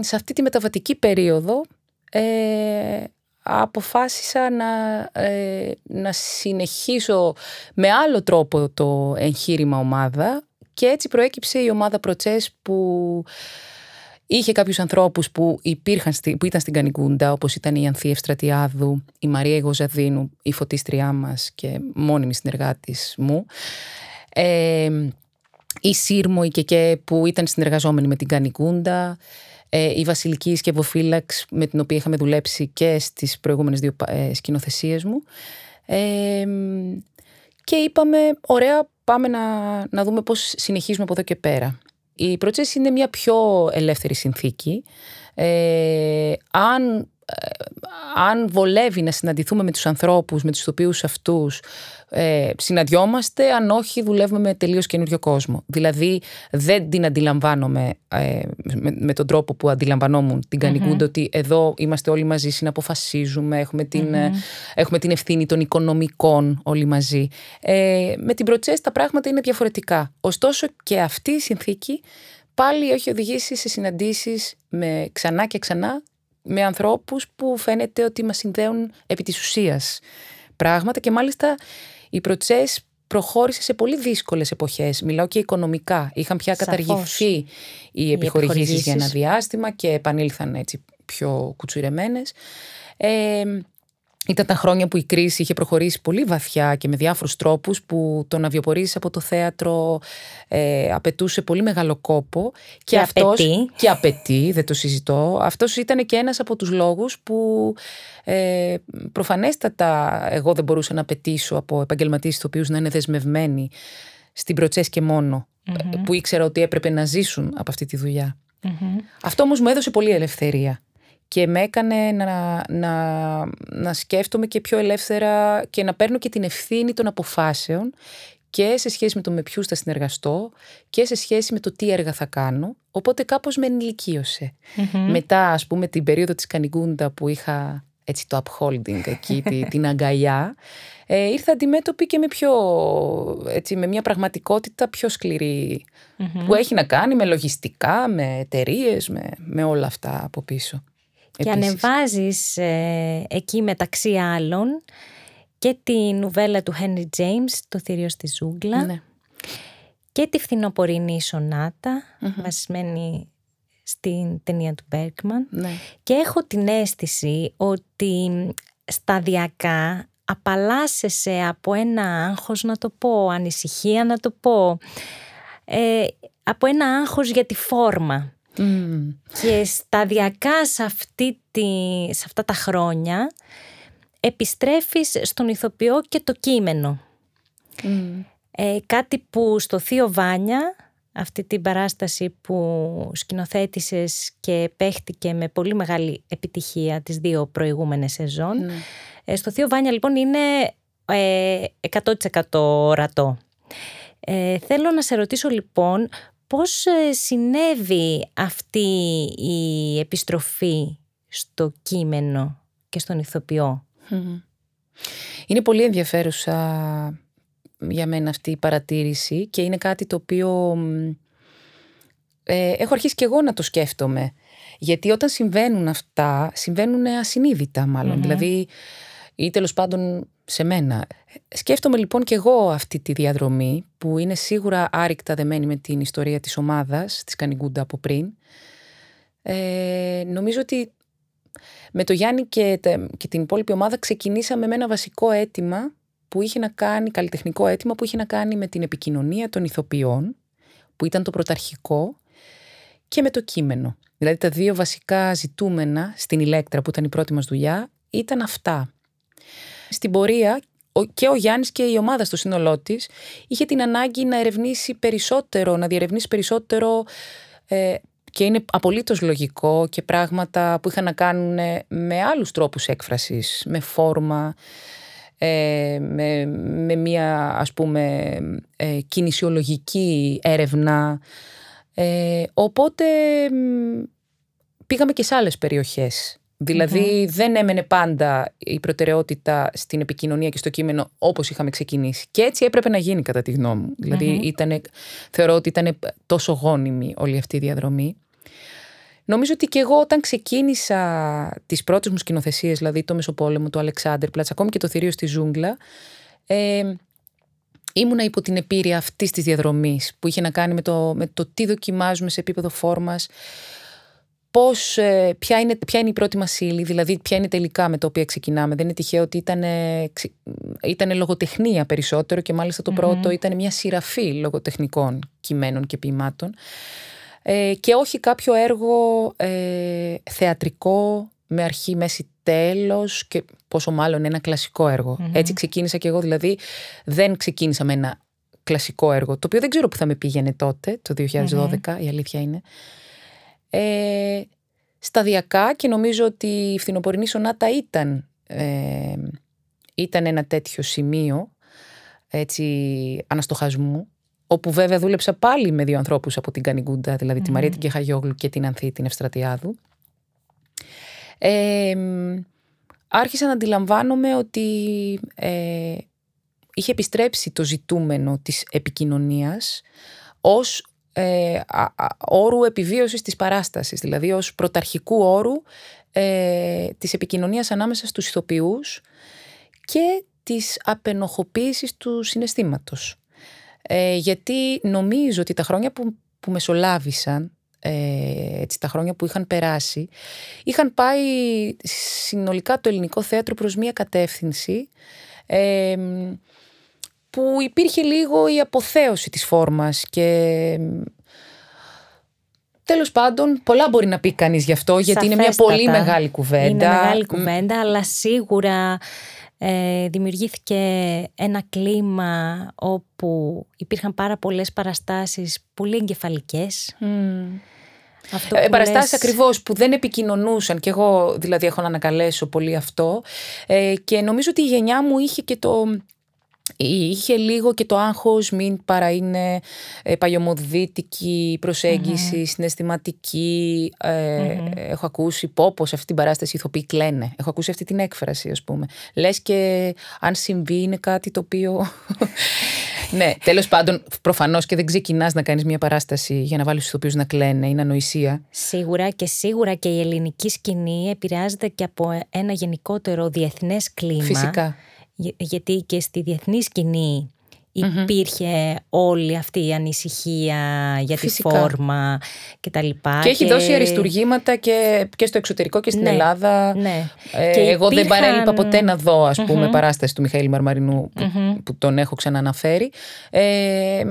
σε αυτή τη μεταβατική περίοδο ε, αποφάσισα να, ε, να συνεχίσω με άλλο τρόπο το εγχείρημα ομάδα και έτσι προέκυψε η ομάδα Προτσές που είχε κάποιους ανθρώπους που, υπήρχαν, που ήταν στην Κανικούντα όπως ήταν η Ανθή Ευστρατιάδου, η Μαρία Ιγοζαδίνου, η φωτίστριά μας και μόνιμη συνεργάτης μου. Ε, η Σύρμο, η Κεκέ που ήταν συνεργαζόμενη με την Κανικούντα, ε, η Βασιλική Σκευοφύλαξ με την οποία είχαμε δουλέψει και στις προηγούμενες δύο ε, σκηνοθεσίες μου. Ε, και είπαμε, ωραία, πάμε να, να δούμε πώς συνεχίζουμε από εδώ και πέρα. Η προτσέση είναι μια πιο ελεύθερη συνθήκη. Ε, αν αν βολεύει να συναντηθούμε με τους ανθρώπους, με τους ηθοποιούς αυτούς, ε, συναντιόμαστε, αν όχι δουλεύουμε με τελείως καινούριο κόσμο. Δηλαδή δεν την αντιλαμβάνομαι ε, με, τον τρόπο που αντιλαμβανόμουν την κανικουντα ότι εδώ είμαστε όλοι μαζί, συναποφασίζουμε, έχουμε την, ε, έχουμε την ευθύνη των οικονομικών όλοι μαζί. Ε, με την προτσέστη τα πράγματα είναι διαφορετικά. Ωστόσο και αυτή η συνθήκη πάλι έχει οδηγήσει σε συναντήσεις με ξανά και ξανά με ανθρώπους που φαίνεται ότι μας συνδέουν επί της ουσίας πράγματα και μάλιστα η Προτσές προχώρησε σε πολύ δύσκολες εποχές. Μιλάω και οικονομικά. Είχαν πια καταργηθεί οι επιχορηγήσεις για ένα διάστημα και επανήλθαν έτσι πιο κουτσουρεμένες. Ε, ήταν τα χρόνια που η κρίση είχε προχωρήσει πολύ βαθιά και με διάφορους τρόπους που το να βιοπορίσεις από το θέατρο ε, απαιτούσε πολύ μεγάλο κόπο. Και, και αυτός, απαιτεί. Και απαιτεί, δεν το συζητώ. Αυτός ήταν και ένας από τους λόγους που ε, προφανέστατα εγώ δεν μπορούσα να απαιτήσω από επαγγελματίες ηθοποιούς να είναι δεσμευμένοι στην προτσές και μονο που ήξερα ότι έπρεπε να ζήσουν από αυτή τη δουλειά. Αυτό όμως μου έδωσε πολύ ελευθερία και με έκανε να, να, να σκέφτομαι και πιο ελεύθερα και να παίρνω και την ευθύνη των αποφάσεων και σε σχέση με το με ποιους θα συνεργαστώ και σε σχέση με το τι έργα θα κάνω. Οπότε κάπως με ενηλικίωσε. Μετά ας πούμε την περίοδο της Κανιγκούντα που είχα έτσι το upholding εκεί, (laughs) την αγκαλιά, ε, ήρθα αντιμέτωπη και με, πιο, έτσι, με μια πραγματικότητα πιο σκληρη που έχει να κάνει με λογιστικά, με εταιρείες, με, με όλα αυτά από πίσω. Και ανεβάζεις ε, εκεί μεταξύ άλλων και τη νουβέλα του Henry James, το θηρίο στη ζούγκλα, ναι. και τη φθινοπορεινή βασισμένη στην ταινία του Μπέρκμαν. Ναι. Και έχω την αίσθηση ότι σταδιακά απαλλάσσεσαι από ένα άγχος, να το πω, ανησυχία να το πω, ε, από ένα άγχος για τη φόρμα. Και σταδιακά σε, αυτή τη, σε αυτά τα χρόνια επιστρέφεις στον ηθοποιό και το κείμενο. Ε, κάτι που στο Θείο Βάνια, αυτή την παράσταση που σκηνοθέτησες και παίχτηκε με πολύ μεγάλη επιτυχία τις δύο προηγούμενες σεζόν. Ναι. Ε, στο Θείο Βάνια λοιπόν είναι ε, 100% ορατό. Ε, θέλω να σε ρωτήσω λοιπόν Πώς ε, συνέβη αυτή η επιστροφή στο κείμενο και στον ηθοποιό; Είναι πολύ ενδιαφέρουσα για μένα αυτή η παρατήρηση και είναι κάτι το οποίο ε, έχω αρχίσει και εγώ να το σκέφτομαι. Γιατί όταν συμβαίνουν αυτά, συμβαίνουν ασυνείδητα Δηλαδή ή τέλος πάντων σε μένα. Σκέφτομαι λοιπόν και εγώ αυτή τη διαδρομή που είναι σίγουρα άρρηκτα δεμένη με την ιστορία της ομάδας, της Κανιγκούντα από πριν. Ε, νομίζω ότι με το Γιάννη και, και την υπόλοιπη ομάδα ξεκινήσαμε με ένα βασικό αίτημα που είχε να κάνει, καλλιτεχνικό αίτημα που είχε να κάνει με την επικοινωνία των ηθοποιών που ήταν το πρωταρχικό και με το κείμενο. Δηλαδή τα δύο βασικά ζητούμενα στην ηλέκτρα που ήταν η πρώτη μας δουλειά ήταν αυτά. Στην πορεία και ο Γιάννης και η ομάδα στο σύνολό της είχε την ανάγκη να ερευνήσει περισσότερο, να διερευνήσει περισσότερο ε, και είναι απολύτως λογικό και πράγματα που είχαν να κάνουν με άλλους τρόπους έκφρασης, με φόρμα, ε, με, με μια ας πούμε ε, κινησιολογική έρευνα. Ε, οπότε πήγαμε και σε άλλες περιοχές. Δηλαδη δεν έμενε πάντα η προτεραιότητα στην επικοινωνία και στο κείμενο όπως είχαμε ξεκινήσει. Και έτσι έπρεπε να γίνει κατά τη γνώμη μου. δηλαδη θεωρώ ότι ήταν τόσο γόνιμη όλη αυτή η διαδρομή. Νομίζω ότι και εγώ όταν ξεκίνησα τις πρώτες μου σκηνοθεσίες, δηλαδή το Μεσοπόλεμο, το Αλεξάνδρ Πλάτσα, ακόμη και το Θηρίο στη Ζούγκλα, ε, ήμουνα υπό την επίρρεια αυτής της διαδρομής που είχε να κάνει με το, με το τι δοκιμάζουμε σε επίπεδο φόρμας, πώς, ε, ποια, είναι, ποια είναι η πρώτη μας ύλη, δηλαδή ποια είναι τελικά με το οποίο ξεκινάμε. Δεν είναι τυχαίο ότι ήταν, ήταν λογοτεχνία περισσότερο και μάλιστα το πρώτο ήταν μια σειραφή λογοτεχνικών κειμένων και ποιημάτων. Ε, και όχι κάποιο έργο ε, θεατρικό με αρχή, μέση, τέλος και πόσο μάλλον ένα κλασικό Έτσι ξεκίνησα και εγώ, δηλαδή δεν ξεκίνησα με ένα κλασικό έργο, το οποίο δεν ξέρω που θα με πήγαινε τότε, το 2012, η αλήθεια είναι. Ε, σταδιακά και νομίζω ότι η φθινοπορεινή σονάτα ήταν, ε, ήταν ένα τέτοιο σημείο έτσι, αναστοχασμού όπου βέβαια δούλεψα πάλι με δύο ανθρώπους από την Κανιγκούντα, δηλαδή τη Μαρία την Κεχαγιόγλου και την Ανθή την Ευστρατιάδου. Ε, άρχισα να αντιλαμβάνομαι ότι ε, είχε επιστρέψει το ζητούμενο της επικοινωνίας ως ε, όρου επιβίωσης της παράστασης, δηλαδή ως πρωταρχικού όρου ε, της επικοινωνίας ανάμεσα στους ηθοποιούς και της απενοχοποίησης του συναισθήματος. Ε, γιατί νομίζω ότι τα χρόνια που, που μεσολάβησαν, ε, έτσι, τα χρόνια που είχαν περάσει, είχαν πάει συνολικά το ελληνικό θέατρο προς μία κατεύθυνση ε, που υπήρχε λίγο η αποθέωση της φόρμας και Τέλος πάντων, πολλά μπορεί να πει κανείς γι' αυτό, γιατί είναι μια πολύ μεγάλη κουβέντα. Είναι μεγάλη κουβέντα, αλλά σίγουρα ε, δημιουργήθηκε ένα κλίμα όπου υπήρχαν πάρα πολλές παραστάσεις πολύ εγκεφαλικές. Mm. Αυτό ε, παραστάσεις ακριβώς που δεν επικοινωνούσαν και εγώ δηλαδή έχω να ανακαλέσω πολύ αυτό ε, και νομίζω ότι η γενιά μου είχε και το Είχε λίγο και το άγχος μην παρά είναι ε, παλιωμοδίτικη προσέγγιση, συναισθηματική. Ε, Έχω ακούσει πω σε αυτή την παράσταση οι ηθοποιοί κλαίνε. Έχω ακούσει αυτή την έκφραση ας πούμε. Λες και αν συμβεί είναι κάτι το οποίο... (laughs) ναι, τέλος πάντων προφανώς και δεν ξεκινάς να κάνεις μια παράσταση για να βάλεις τους ηθοποιούς να κλαίνε, είναι ανοησία. Σίγουρα και σίγουρα και η ελληνική σκηνή επηρεάζεται και από ένα γενικότερο διεθνές κλίμα. Φυσικά γιατί και στη διεθνή σκηνή υπήρχε όλη αυτή η ανησυχία για τη φόρμα και τα λοιπά. Και έχει δώσει αριστουργήματα και, και στο εξωτερικό και στην ναι, Ελλάδα. Ναι. Ε, και εγώ δεν παρέλειπα ποτέ να δω ας πούμε παράσταση του Μιχαήλ Μαρμαρινού που, τον έχω ξαναναφέρει ε,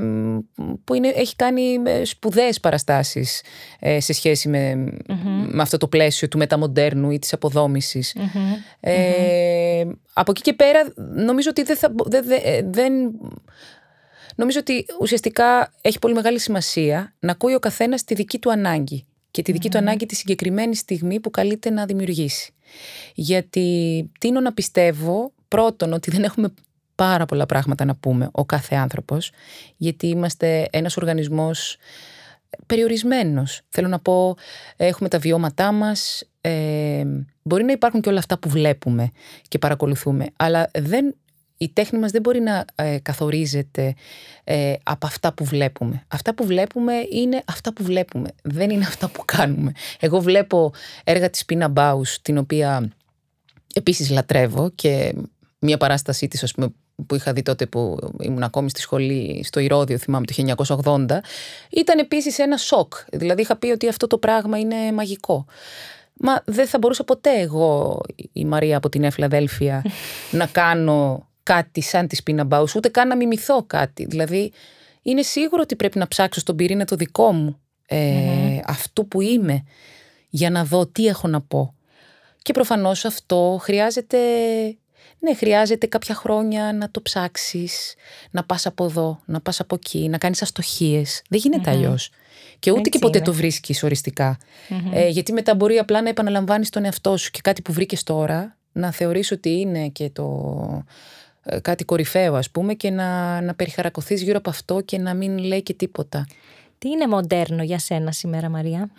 που είναι, έχει κάνει ε, σπουδαίες παραστάσεις ε, σε σχέση με, με αυτό το πλαίσιο του μεταμοντέρνου ή της αποδόμησης. Ε, από εκεί και πέρα νομίζω ότι δεν, θα, δεν, Νομίζω ότι ουσιαστικά έχει πολύ μεγάλη σημασία να ακούει ο καθένας τη δική του ανάγκη και τη δικη του ανάγκη τη συγκεκριμένη στιγμή που καλείται να δημιουργήσει. Γιατί τίνω να πιστεύω πρώτον ότι δεν έχουμε πάρα πολλά πράγματα να πούμε ο κάθε άνθρωπος γιατί είμαστε ένας οργανισμός περιορισμένος. Θέλω να πω, έχουμε τα βιώματά μας, ε, μπορεί να υπάρχουν και όλα αυτά που βλέπουμε και παρακολουθούμε, αλλά δεν, η τέχνη μας δεν μπορεί να ε, καθορίζεται ε, από αυτά που βλέπουμε. Αυτά που βλέπουμε είναι αυτά που βλέπουμε, δεν είναι αυτά που κάνουμε. Εγώ βλέπω έργα της Πίνα Μπάους, την οποία επίσης λατρεύω και μια παράστασή της, ας πούμε, που είχα δει τότε που ήμουν ακόμη στη σχολή στο Ηρώδιο, θυμάμαι το 1980, ήταν επίσης ένα σοκ. Δηλαδή είχα πει ότι αυτό το πράγμα είναι μαγικό. Μα δεν θα μπορούσα ποτέ εγώ, η Μαρία από την Εφλαδέλφια, (laughs) να κάνω κάτι σαν της Σπίνα Μπάους, ούτε καν να μιμηθώ κάτι. Δηλαδή είναι σίγουρο ότι πρέπει να ψάξω στον πυρήνα το δικό μου, ε, αυτού που είμαι, για να δω τι έχω να πω. Και προφανώς αυτό χρειάζεται, ναι, χρειάζεται κάποια χρόνια να το ψάξεις, να πας από εδώ, να πας από εκεί, να κάνεις αστοχίες. Δεν γίνεται αλλιώς. Και ούτε και ποτέ το βρίσκεις Ε, γιατί μετά μπορεί απλά να επαναλαμβάνεις τον εαυτό σου και κάτι που βρήκες τώρα, να θεωρείς ότι είναι και το ε, κάτι κορυφαίο ας πούμε και να, να περιχαρακωθείς γύρω από αυτό και να μην λέει και τίποτα. Τι είναι μοντέρνο για σένα σήμερα Μαρία;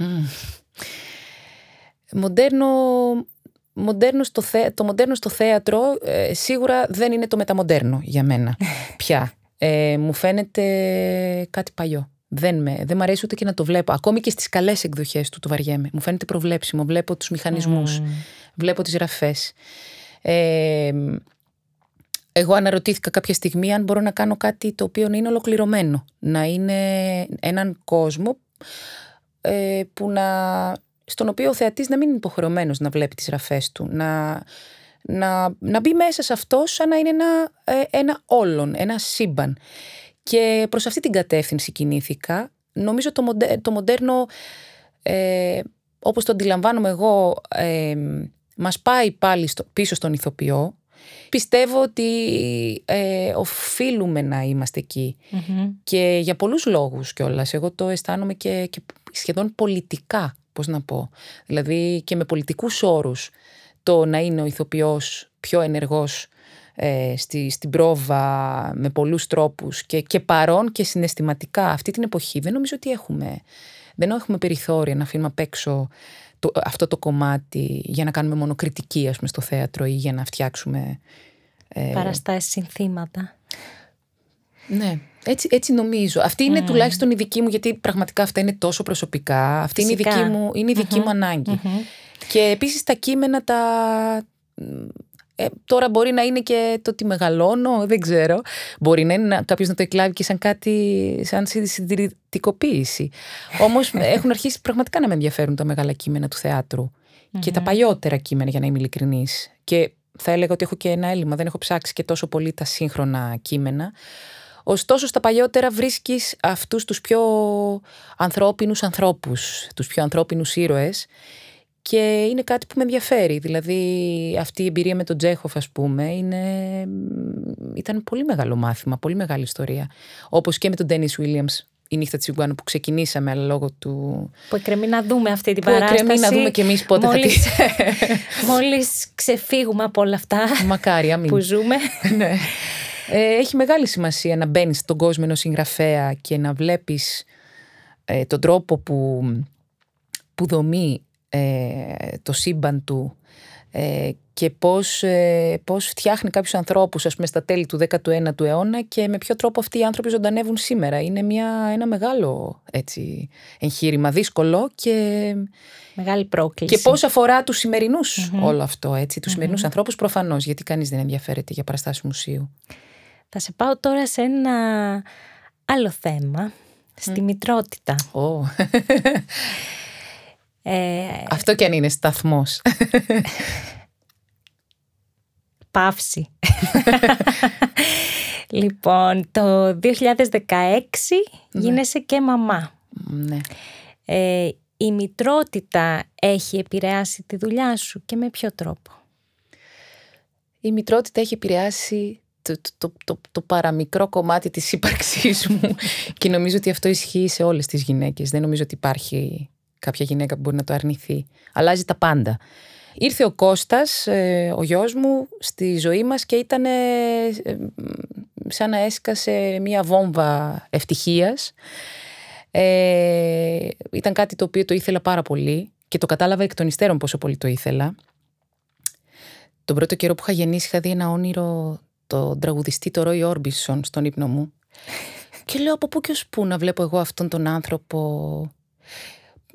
Μοντέρνο, μοντέρνο στο το μοντέρνο στο θέατρο ε, σίγουρα δεν είναι το μεταμοντέρνο για μένα (laughs) πια. Ε, μου φαίνεται κάτι παλιό. Δεν, με, δεν μ' αρέσει ούτε και να το βλέπω. Ακόμη και στις καλές εκδοχές του το βαριέμαι. Μου φαίνεται προβλέψιμο. Βλέπω τους μηχανισμούς. Βλέπω τις γραφές. Ε, εγώ αναρωτήθηκα κάποια στιγμή αν μπορώ να κάνω κάτι το οποίο να είναι ολοκληρωμένο. Να είναι έναν κόσμο ε, που να, στον οποίο ο θεατής να μην είναι υποχρεωμένος να βλέπει τις γραφές του. Να, να, να μπει μέσα σε αυτό σαν να είναι ένα, ε, ένα όλον, ένα σύμπαν. Και προς αυτή την κατεύθυνση κινήθηκα. Νομίζω το, το μοντέρνο, ε, όπως το αντιλαμβάνομαι εγώ, ε, μας πάει πάλι στο, πίσω στον ηθοποιό. Πιστεύω ότι ε, οφείλουμε να είμαστε Και για πολλούς λόγους κιόλας. Εγώ το αισθάνομαι και, και σχεδόν πολιτικά, πώς να πω. Δηλαδή και με πολιτικούς όρους το να είναι ο ηθοποιός πιο ενεργός ε, στη, στην πρόβα με πολλούς τρόπους και, και παρόν και συναισθηματικά αυτή την εποχή δεν νομίζω ότι έχουμε, δεν έχουμε περιθώρια να αφήνουμε απ' έξω το, αυτό το κομμάτι για να κάνουμε μόνο κριτική ας πούμε, στο θέατρο ή για να φτιάξουμε... Ε... Παραστάσεις συνθήματα. Ναι, έτσι, έτσι νομίζω. Αυτή είναι mm. τουλάχιστον η δική μου, γιατί πραγματικά αυτά είναι τόσο προσωπικά. Αυτή είναι η δική μου, είναι η δικη μου αναγκη Και επίσης τα κείμενα τα, ε, τώρα μπορεί να είναι και το ότι μεγαλώνω, δεν ξέρω. Μπορεί να είναι κάποιος να το εκλάβει και σαν κάτι, σαν συντηρητικοποίηση. Όμως έχουν αρχίσει πραγματικά να με ενδιαφέρουν τα μεγάλα κείμενα του θεατρου και τα παλιότερα κείμενα, για να είμαι ειλικρινής. Και θα έλεγα ότι έχω και ένα έλλειμμα. Δεν έχω ψάξει και τόσο πολύ τα σύγχρονα κείμενα. Ωστόσο, στα παλιότερα βρίσκεις αυτούς τους πιο ανθρώπινους ανθρώπους, τους πιο ανθρώπινους ήρωες και είναι κάτι που με ενδιαφέρει. Δηλαδή αυτή η εμπειρία με τον Τζέχοφ ας πούμε είναι... ήταν πολύ μεγάλο μάθημα, πολύ μεγάλη ιστορία. Όπως και με τον Ντένις Βίλιαμς η νύχτα της Ιγκουάνου που ξεκινήσαμε αλλά λόγω του... Που εκκρεμεί να δούμε αυτή την παράσταση. Που εκκρεμεί να δούμε και εμείς πότε μόλις, θα τη... (laughs) μόλις ξεφύγουμε από όλα αυτά Μακάρι, αμήν. που ζούμε. (laughs) ναι. ε, έχει μεγάλη σημασία να μπαίνεις στον κόσμο ενός συγγραφέα και να βλέπεις ε, τον τρόπο που, που δομεί ε, το σύμπαν του ε, και πώς, ε, πώς φτιάχνει κάποιους ανθρώπους ας πούμε στα τέλη του 19ου αιώνα και με ποιο τρόπο αυτοί οι άνθρωποι ζωντανεύουν σήμερα. Είναι μια, ένα μεγάλο έτσι, εγχείρημα, δύσκολο και... Μεγάλη πρόκληση. Και πώς αφορά τους σημερινους όλο αυτό, έτσι, τους mm σημερινούς ανθρώπους προφανώς, γιατί κανείς δεν ενδιαφέρεται για παραστάσεις μουσείου. Θα σε πάω τώρα σε ένα άλλο θέμα, στη μητρότητα. Oh. (laughs) Ε, Αυτό κι αν είναι σταθμός. Παύση. λοιπόν, το 2016 ναι. γίνεσαι και μαμά. Ναι. Ε, η μητρότητα έχει επηρεάσει τη δουλειά σου και με ποιο τρόπο; Η μητρότητα έχει επηρεάσει το, το, το, το παραμικρό κομμάτι της ύπαρξής μου (laughs) και νομίζω ότι αυτό ισχύει σε όλες τις γυναίκες. Δεν νομίζω ότι υπάρχει κάποια γυναίκα που μπορεί να το αρνηθεί. Αλλάζει τα πάντα. Ήρθε ο Κώστας, ε, ο γιος μου, στη ζωή μας και ήταν ε, σαν να έσκασε μία βόμβα ευτυχίας. Ε, ήταν κάτι το οποίο το ήθελα πάρα πολύ και το κατάλαβα εκ των υστέρων πόσο πολύ το ήθελα. Τον πρώτο καιρό που είχα γεννήσει είχα δει ένα όνειρο τον τραγουδιστή το Ρόι Όρμπισον στον ύπνο μου. (laughs) Και λέω από πού και ως πού να βλέπω εγώ αυτόν τον άνθρωπο;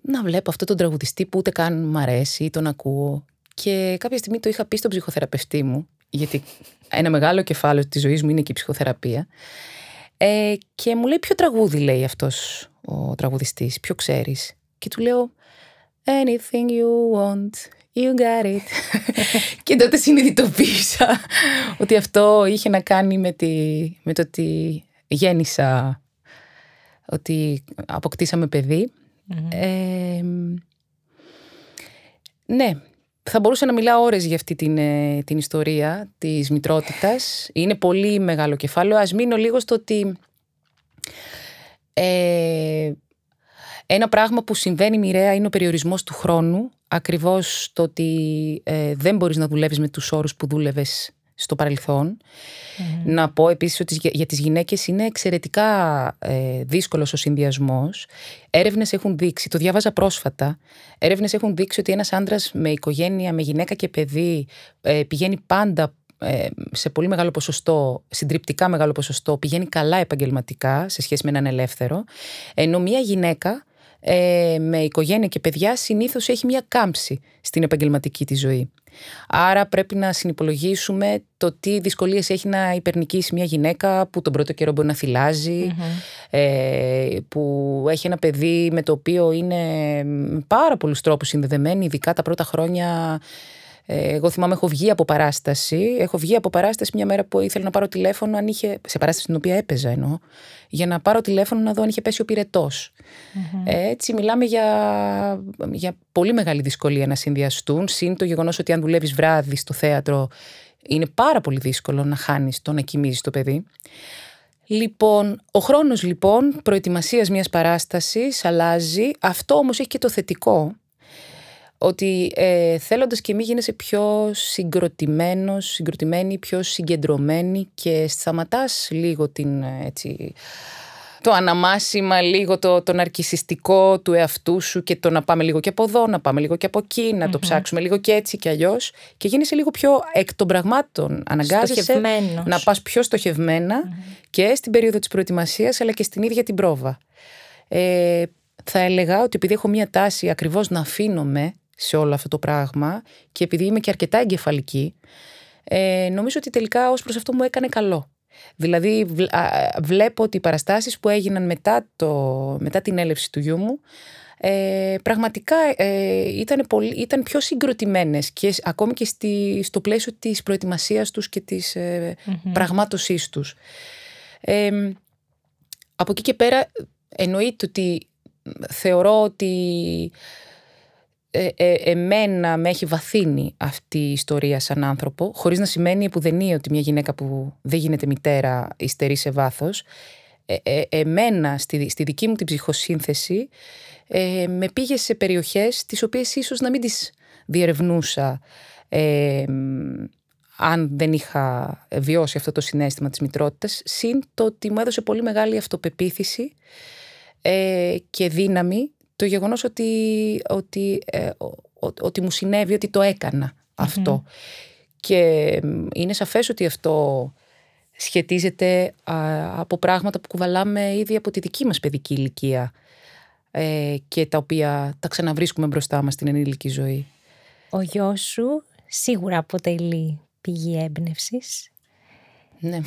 Να βλέπω αυτό τον τραγουδιστή που ούτε καν μ' αρέσει ή τον ακούω. Και κάποια στιγμή το είχα πει στον ψυχοθεραπευτή μου, γιατί ένα μεγάλο κεφάλαιο της ζωής μου είναι και η ψυχοθεραπεία. Ε, και μου λέει ποιο τραγούδι λέει αυτός ο τραγουδιστής, ποιο ξέρεις; Και του λέω anything you want, you got it. (laughs) και τότε συνειδητοποίησα ότι αυτό είχε να κάνει με, τη, με το ότι γέννησα ότι αποκτήσαμε παιδί. Ε, ναι, θα μπορούσα να μιλάω ώρες για αυτή την, ε, την ιστορία της μητρότητας. Είναι πολύ μεγάλο κεφάλαιο. Ας μείνω λίγο στο ότι ε, ένα πράγμα που συμβαίνει μοιραία είναι ο περιορισμός του χρόνου. Ακριβώς το ότι ε, δεν μπορείς να δουλεύεις με τους όρους που δούλευες στο παρελθον Να πω επίσης ότι για τις γυναίκες είναι εξαιρετικά ε, δύσκολος ο συνδυασμός. Έρευνες έχουν δείξει, το διάβαζα πρόσφατα, έρευνες έχουν δείξει ότι ένας άντρας με οικογένεια, με γυναίκα και παιδί ε, πηγαίνει πάντα ε, σε πολύ μεγάλο ποσοστό, συντριπτικά μεγάλο ποσοστό, πηγαίνει καλά επαγγελματικά σε σχέση με έναν ελεύθερο, ενώ μια γυναίκα ε, με οικογένεια και παιδιά συνήθως έχει μια κάμψη στην επαγγελματική της ζωή. Άρα πρέπει να συνυπολογίσουμε το τι δυσκολίες έχει να υπερνικήσει μια γυναίκα που τον πρώτο καιρό μπορεί να θυλαζει ε, που έχει ένα παιδί με το οποίο είναι πάρα πολλούς τρόπους συνδεδεμένη, ειδικά τα πρώτα χρόνια ε, εγώ θυμάμαι, έχω βγει από παράσταση. Έχω βγει από παράσταση μια μέρα που ήθελα να πάρω τηλέφωνο, αν είχε. σε παράσταση την οποία έπαιζα εννοώ, για να πάρω τηλέφωνο να δω αν είχε πέσει ο πυρετο ε, έτσι, μιλάμε για, για πολύ μεγάλη δυσκολία να συνδυαστούν. Συν το γεγονός ότι αν δουλεύεις βράδυ στο θέατρο, είναι πάρα πολύ δύσκολο να χάνεις το να κοιμίζεις το παιδί. Λοιπόν, ο χρόνος λοιπόν προετοιμασίας μιας παράστασης αλλάζει. Αυτό όμως έχει και το θετικό ότι ε, θέλοντας και μη γίνεσαι πιο συγκροτημένος, συγκροτημένη, πιο συγκεντρωμένη και σταματάς λίγο την έτσι, το αναμάσιμα, λίγο το, το ναρκισιστικό του εαυτού σου και το να πάμε λίγο και από εδώ, να πάμε λίγο και από εκεί, να το ψάξουμε λίγο και έτσι και αλλιώς. Και γίνεσαι λίγο πιο εκ των πραγμάτων. Αναγκάζεσαι να πας πιο στοχευμενα και στην περίοδο της προετοιμασίας αλλά και στην ίδια την πρόβα. Ε, θα έλεγα ότι επειδή έχω μία τάση ακριβώς να αφήνομαι σε όλο αυτό το πράγμα και επειδή είμαι και αρκετά εγκεφαλική, ε, νομίζω ότι τελικά ως προς αυτό μου έκανε καλό. Δηλαδή βλέπω ότι οι παραστάσεις που έγιναν μετά, το, μετά την έλευση του γιού μου ε, πραγματικά ε, ήταν, πολύ, ήταν πιο συγκροτημένες και ακόμη και στη, στο πλαίσιο της προετοιμασίας τους και της ε, πραγμάτωσής τους. Ε, από εκεί και πέρα εννοείται ότι θεωρώ ότι ε, ε, εμένα με έχει βαθύνει αυτή η ιστορία σαν άνθρωπο, χωρίς να σημαίνει επουδενή ότι μια γυναίκα που δεν γίνεται μητέρα υστερεί σε βάθος. Ε, ε εμένα, στη, στη δική μου την ψυχοσύνθεση, ε, με πήγε σε περιοχές τις οποίες ίσως να μην τις διερευνούσα αν δεν είχα βιώσει αυτό το συνέστημα της μητρότητας, συν το ότι μου έδωσε πολύ μεγάλη αυτοπεποίθηση και δύναμη το γεγονός ότι, ότι, ε, ότι μου συνέβη, ότι το έκανα Και είναι σαφές ότι αυτό σχετίζεται από πράγματα που κουβαλάμε ήδη από τη δική μας παιδική ηλικία ε, και τα οποία τα ξαναβρίσκουμε μπροστά μας στην ενήλικη ζωή. Ο γιος σου σίγουρα αποτελεί πηγή έμπνευσης. Ναι.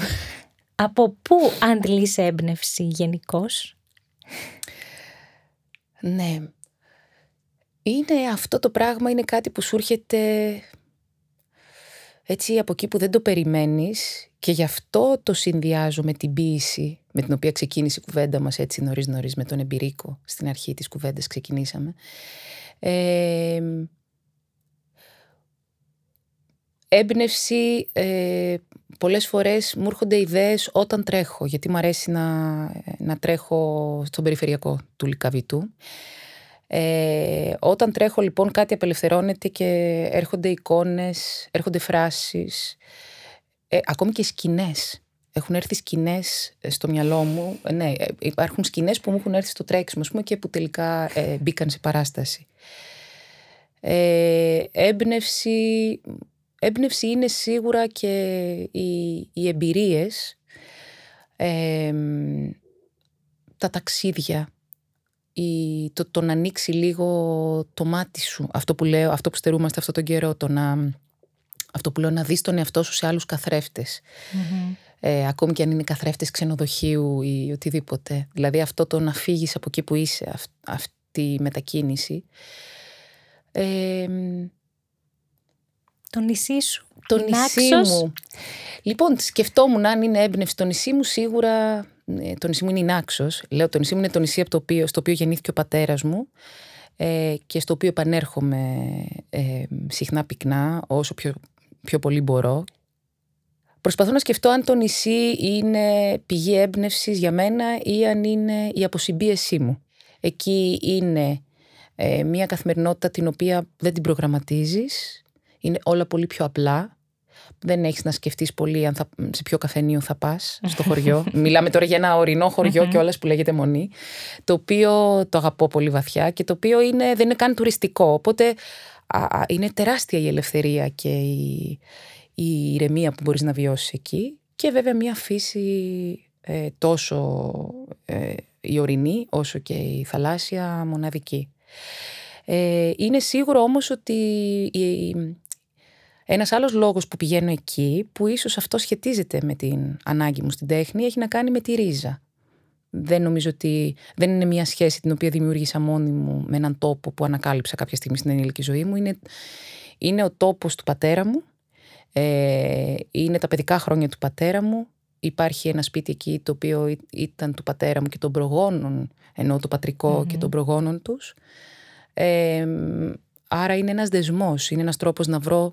Από πού αντλείς έμπνευση γενικώς; Ναι. Είναι αυτό το πράγμα, είναι κάτι που σου έρχεται έτσι από εκεί που δεν το περιμένεις και γι' αυτό το συνδυάζω με την ποίηση με την οποία ξεκίνησε η κουβέντα μας έτσι νωρίς νωρίς με τον Εμπειρίκο στην αρχή της κουβέντας ξεκινήσαμε. Ε, έμπνευση, ε, πολλές φορές μου έρχονται ιδέες όταν τρέχω, γιατί μου αρέσει να, να τρέχω στον περιφερειακό του Λικαβητού. Ε, όταν τρέχω λοιπόν κάτι απελευθερώνεται και έρχονται εικόνες, έρχονται φράσεις, ε, ακόμη και σκηνές. Έχουν έρθει σκηνές στο μυαλό μου. Ε, ναι, ε, υπάρχουν σκηνές που μου έχουν έρθει στο τρέξιμο πούμε, και που τελικά ε, μπήκαν σε παράσταση. Ε, έμπνευση έμπνευση είναι σίγουρα και οι, οι εμπειρίες, τα ταξίδια, η, το, το να ανοίξει λίγο το μάτι σου, αυτό που λέω, αυτό που στερούμαστε αυτόν τον καιρό, το να, αυτό που λέω να δεις τον εαυτό σου σε άλλους Ε, ακόμη και αν είναι καθρέφτες ξενοδοχείου ή οτιδήποτε. Δηλαδή αυτό το να φύγεις από εκεί που είσαι, αυτή η μετακίνηση. Ε, το νησί σου. Το νησί μου. Λοιπόν, σκεφτόμουν αν είναι έμπνευση το νησί μου, σίγουρα ε, το νησί μου είναι η Νάξος. Λέω το νησί μου είναι το νησί από το οποίο, στο οποίο γεννήθηκε ο πατέρας μου ε, και στο οποίο επανέρχομαι ε, συχνά πυκνά όσο πιο, πιο πολύ μπορώ. Προσπαθώ να σκεφτώ αν το νησί είναι πηγή έμπνευσης για μένα ή αν είναι η αποσυμπίεσή μου. Εκεί είναι ε, μια καθημερινότητα την οποία δεν την προγραμματίζεις, είναι όλα πολύ πιο απλά δεν έχεις να σκεφτείς πολύ αν θα, σε ποιο καφενείο θα πας στο χωριό. (laughs) Μιλάμε τώρα για ένα ορεινό χωριό και όλα που λέγεται Μονή. Το οποίο το αγαπώ πολύ βαθιά και το οποίο είναι, δεν είναι καν τουριστικό. Οπότε α, είναι τεράστια η ελευθερία και η, η ηρεμία που μπορείς να βιώσεις εκεί. Και βέβαια μια φύση ε, τόσο ε, η ορεινή όσο και η θαλάσσια μοναδική. Ε, είναι σίγουρο όμως ότι η, ένας άλλος λόγος που πηγαίνω εκεί, που ίσως αυτό σχετίζεται με την ανάγκη μου στην τέχνη, έχει να κάνει με τη ρίζα. Δεν νομίζω ότι δεν είναι μια σχέση την οποία δημιούργησα μόνη μου με έναν τόπο που ανακάλυψα κάποια στιγμή στην ενήλικη ζωή μου. Είναι, είναι ο τόπος του πατέρα μου, ε, είναι τα παιδικά χρόνια του πατέρα μου. Υπάρχει ένα σπίτι εκεί το οποίο ήταν του πατέρα μου και των προγόνων, ενώ το πατρικο και των προγόνων τους. Ε, άρα είναι ένας δεσμός, είναι ένας τρόπος να βρω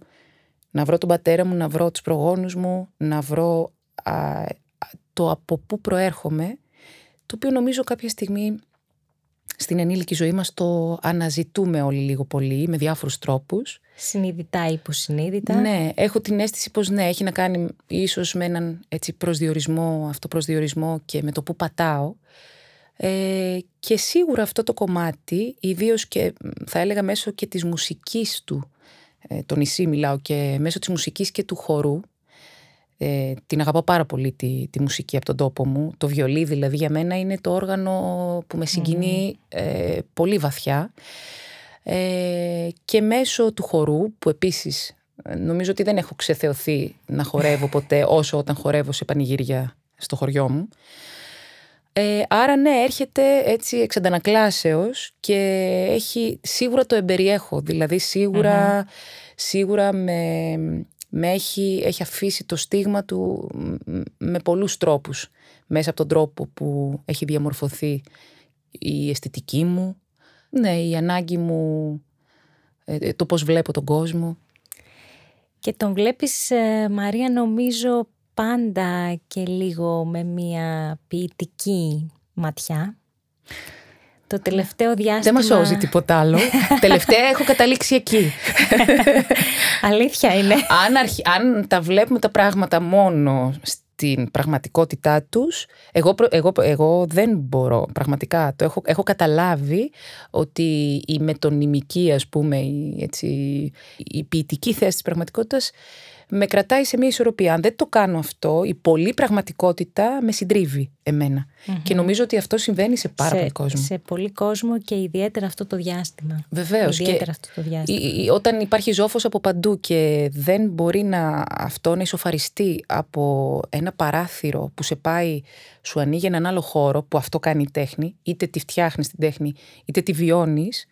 να βρω τον πατέρα μου, να βρω τους προγόνους μου, να βρω το από πού προέρχομαι, το οποίο νομίζω κάποια στιγμή στην ενήλικη ζωή μας το αναζητούμε όλοι λίγο πολύ με διάφορους τρόπους. Συνειδητά ή υποσυνείδητα. Ναι, έχω την αίσθηση πως ναι, έχει να κάνει ίσως με έναν έτσι προσδιορισμό, αυτοπροσδιορισμό και με το που πατάω. Ε, και σίγουρα αυτό το κομμάτι, ιδίως και θα έλεγα μέσω και της μουσικής του, ε, το νησί μιλάω και μέσω της μουσικής και του χορού ε, την αγαπώ πάρα πολύ τη, τη μουσική από τον τόπο μου. Το βιολί δηλαδή για μένα είναι το όργανο που με συγκινεί ε, πολύ βαθιά. Ε, και μέσω του χορού που επίσης ε, νομίζω ότι δεν έχω ξεθεωθεί να χορεύω ποτέ όσο όταν χορεύω σε πανηγύρια στο χωριό μου. Ε, άρα ναι, έρχεται έτσι εξ και έχει, σίγουρα το εμπεριέχω, δηλαδή σίγουρα με, με έχει, έχει αφήσει το στίγμα του με πολλούς τρόπους. Μέσα από τον τρόπο που έχει διαμορφωθεί η αισθητική μου, ναι, η ανάγκη μου, ε, το πώς βλέπω τον κόσμο. Και τον βλέπεις, ε, Μαρία, νομίζω πάντα και λίγο με μια ποιητική ματιά. Το τελευταίο διάστημα... Δεν μας σώζει τίποτα άλλο. (laughs) Τελευταία έχω καταλήξει εκεί. (laughs) Αλήθεια είναι. Αν, αν τα βλέπουμε τα πράγματα μόνο στην πραγματικότητά τους, εγώ, εγώ, εγώ δεν μπορώ πραγματικά. Το έχω, έχω καταλάβει ότι η μετωνυμική, ας πούμε, η, έτσι, η ποιητική θέση της πραγματικότητας με κρατάει σε μια ισορροπία. Αν δεν το κάνω αυτό, η πολλή πραγματικότητα με συντρίβει Και νομίζω ότι αυτό συμβαίνει σε πάρα πολύ κόσμο. Σε πολύ κόσμο και ιδιαίτερα αυτό το διάστημα. Βεβαίως. Ιδιαίτερα αυτό το διάστημα. Όταν υπάρχει ζόφο από παντού και δεν μπορεί να αυτό να ισοφαριστεί από ένα παράθυρο που σε πάει, σου ανοίγει έναν άλλο χώρο που αυτό κάνει η τέχνη, είτε τη φτιάχνεις την τέχνη, είτε τη βιώνεις,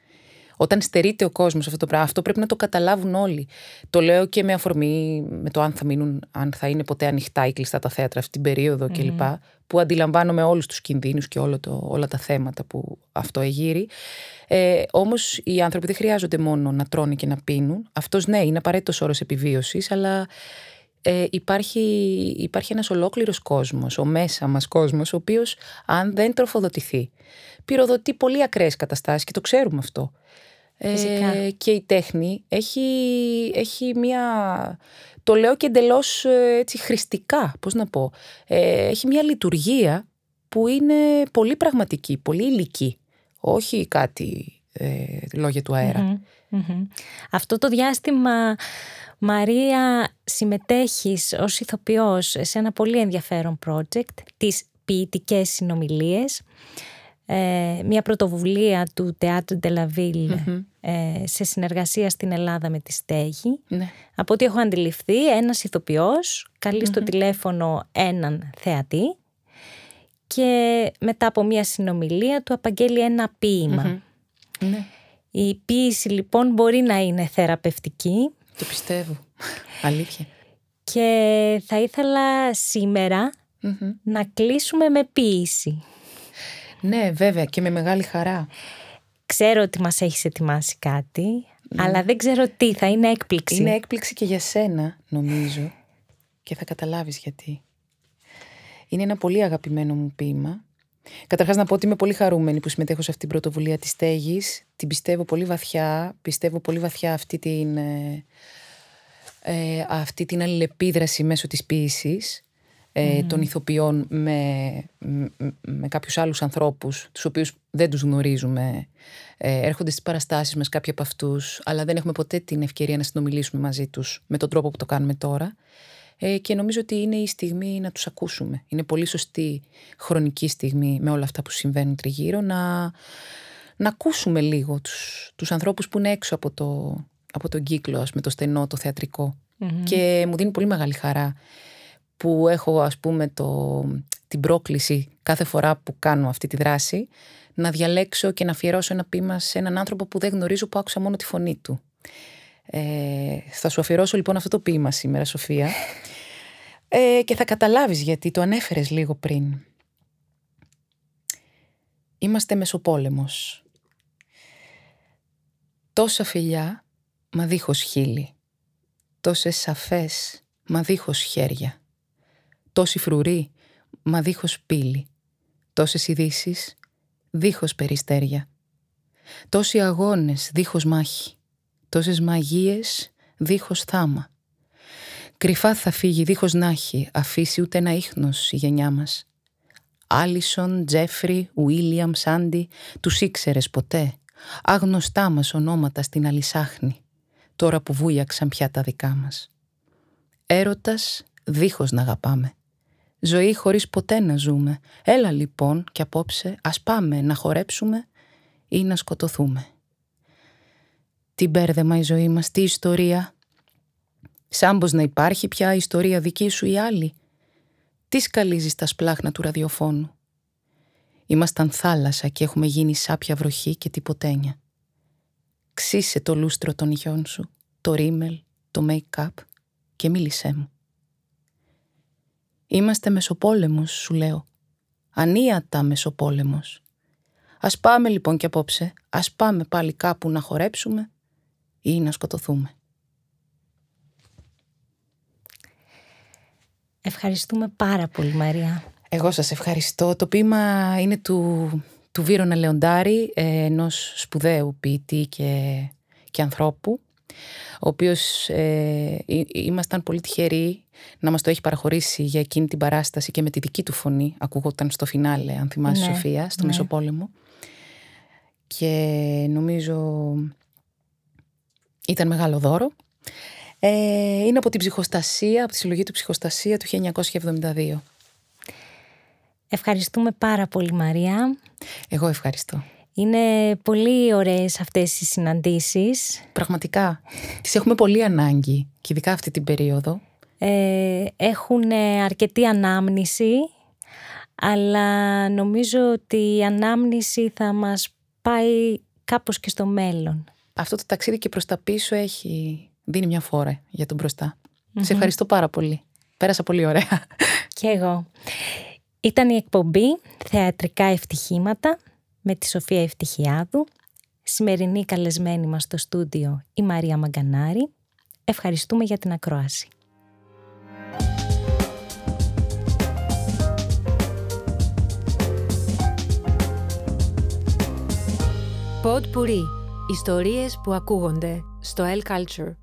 όταν στερείται ο κόσμος αυτό το πράγμα, αυτό πρέπει να το καταλάβουν όλοι. Το λέω και με αφορμή με το αν θα μείνουν, αν θα είναι ποτέ ανοιχτά ή κλειστά τα θέατρα αυτή την περίοδο mm. κλπ. Που αντιλαμβάνομαι όλους τους κινδύνους και όλο το, όλα τα θέματα που αυτό εγείρει. Ε, Όμως οι άνθρωποι δεν χρειάζονται μόνο να τρώνε και να πίνουν. Αυτός ναι, είναι απαραίτητος όρος επιβίωσης, αλλά ε, υπάρχει, υπάρχει ένας ολόκληρος κόσμος, ο μέσα μας κόσμος, ο οποίος αν δεν τροφοδοτηθεί, πυροδοτεί πολύ ακραίες καταστάσεις και το ξέρουμε αυτό. Ε, και η τέχνη έχει, έχει μια... Το λέω και εντελώς ε, έτσι χρηστικά, πώς να πω. Ε, έχει μια λειτουργία που είναι πολύ πραγματική, πολύ υλική. Όχι κάτι ε, λόγια του αερα Αυτό το διάστημα, Μαρία, συμμετέχεις ως ηθοποιός σε ένα πολύ ενδιαφέρον project, τις ποιητικές συνομιλίες. Ε, μια πρωτοβουλία του Teatro de la Ville ε, σε συνεργασία στην Ελλάδα με τη Στέγη. Ναι. Από ό,τι έχω αντιληφθεί, ένας ηθοποιός στο τηλέφωνο έναν θεατή και μετά από μια συνομιλία του απαγγέλει ένα Ναι. Η ποίηση λοιπόν μπορεί να είναι θεραπευτική. Το πιστεύω. Αλήθεια. Και θα ήθελα σήμερα να κλείσουμε με ποίηση. Ναι, βέβαια και με μεγάλη χαρά. Ξέρω ότι μας έχεις ετοιμάσει κάτι, αλλά δεν ξέρω τι, θα είναι έκπληξη. Είναι έκπληξη και για σένα, νομίζω, και θα καταλάβεις γιατί. Είναι ένα πολύ αγαπημένο μου ποίημα. Καταρχάς να πω ότι είμαι πολύ χαρούμενη που συμμετέχω σε αυτή την πρωτοβουλία της στέγης. Την πιστεύω πολύ βαθιά, πιστεύω πολύ βαθιά αυτή την, ε, ε, αυτή την αλληλεπίδραση μέσω της ποίησης ε, των ηθοποιών με, με, με κάποιους άλλους ανθρώπους τους οποίους δεν τους γνωρίζουμε. Ε, έρχονται στις παραστάσεις μας κάποιοι από αυτούς αλλά δεν έχουμε ποτέ την ευκαιρία να συνομιλήσουμε μαζί τους με τον τρόπο που το κάνουμε τώρα. Ε, και νομίζω ότι είναι η στιγμή να τους ακούσουμε. Είναι πολύ σωστή χρονική στιγμή με όλα αυτά που συμβαίνουν τριγύρω να, να ακούσουμε λίγο τους, τους ανθρώπους που είναι έξω από, το, από τον κύκλο με το στενό, το θεατρικο και μου δίνει πολύ μεγάλη χαρά που έχω ας πούμε το, την πρόκληση κάθε φορά που κάνω αυτή τη δράση να διαλέξω και να αφιερώσω ένα ποίημα σε έναν άνθρωπο που δεν γνωρίζω που άκουσα μόνο τη φωνή του. Ε, θα σου αφιερώσω λοιπόν αυτό το ποίημα σήμερα Σοφία ε, και θα καταλάβεις γιατί το ανέφερες λίγο πριν. Είμαστε μεσοπόλεμος. Τόσα φιλιά μα δίχως χείλη. Τόσες σαφές μα δίχως χέρια τόση φρουρή, μα δίχως πύλη, τόσες ειδήσεις, δίχως περιστέρια, τόσοι αγώνες δίχως μάχη, τόσες μαγείες δίχως θάμα. Κρυφά θα φύγει δίχως να έχει αφήσει ούτε ένα ίχνος η γενιά μας. Άλισον, Τζέφρι, Ουίλιαμ, Σάντι, τους ήξερες ποτέ. Άγνωστά μας ονόματα στην αλυσάχνη, τώρα που βούιαξαν πια τα δικά μας. Έρωτας δίχως να αγαπάμε. Ζωή χωρίς ποτέ να ζούμε. Έλα λοιπόν και απόψε ας πάμε να χορέψουμε ή να σκοτωθούμε. Τι μπέρδεμα η ζωή μας, τι ιστορία. Σαν πως να υπάρχει πια ιστορία δική σου ή άλλη. Τι σκαλίζεις τα σπλάχνα του ραδιοφώνου. Ήμασταν θάλασσα και έχουμε γίνει σάπια βροχή και τυποτένια. Ξύσε το λούστρο των ηχιών σου, το ρίμελ, το make-up και μίλησέ μου. Είμαστε μεσοπόλεμος, σου λέω. Ανίατα μεσοπόλεμος. Ας πάμε λοιπόν και απόψε, ας πάμε πάλι κάπου να χορέψουμε ή να σκοτωθούμε. Ευχαριστούμε πάρα πολύ Μαρία. Εγώ σας ευχαριστώ. Το ποίημα είναι του, του Βίρονα Λεοντάρη, ε, ενός σπουδαίου ποιητή και, και ανθρώπου ο οποίος ε, ήμασταν πολύ τυχεροί να μας το έχει παραχωρήσει για εκείνη την παράσταση και με τη δική του φωνή, ακούγονταν στο φινάλε, αν θυμάσαι ναι, Σοφία, στο ναι. Μεσοπόλεμο. Και νομίζω ήταν μεγάλο δώρο. Ε, είναι από την ψυχοστασία, από τη συλλογή του ψυχοστασία του 1972. Ευχαριστούμε πάρα πολύ Μαρία. Εγώ ευχαριστώ. Είναι πολύ ωραίες αυτές οι συναντήσεις. Πραγματικά. Τις έχουμε πολύ ανάγκη και ειδικά αυτή την περίοδο. Ε, έχουν αρκετή ανάμνηση, αλλά νομίζω ότι η ανάμνηση θα μας πάει κάπως και στο μέλλον. Αυτό το ταξίδι και προς τα πίσω έχει δίνει μια φορά για τον μπροστα Σε ευχαριστώ πάρα πολύ. Πέρασα πολύ ωραία. Και εγώ. Ήταν η εκπομπή Θεατρικά Ευτυχήματα με τη Σοφία Ευτυχιάδου, σημερινή καλεσμένη μας στο στούντιο η Μαρία Μαγκανάρη. Ευχαριστούμε για την ακρόαση. Pod Puri. Ιστορίες που ακούγονται στο El Culture.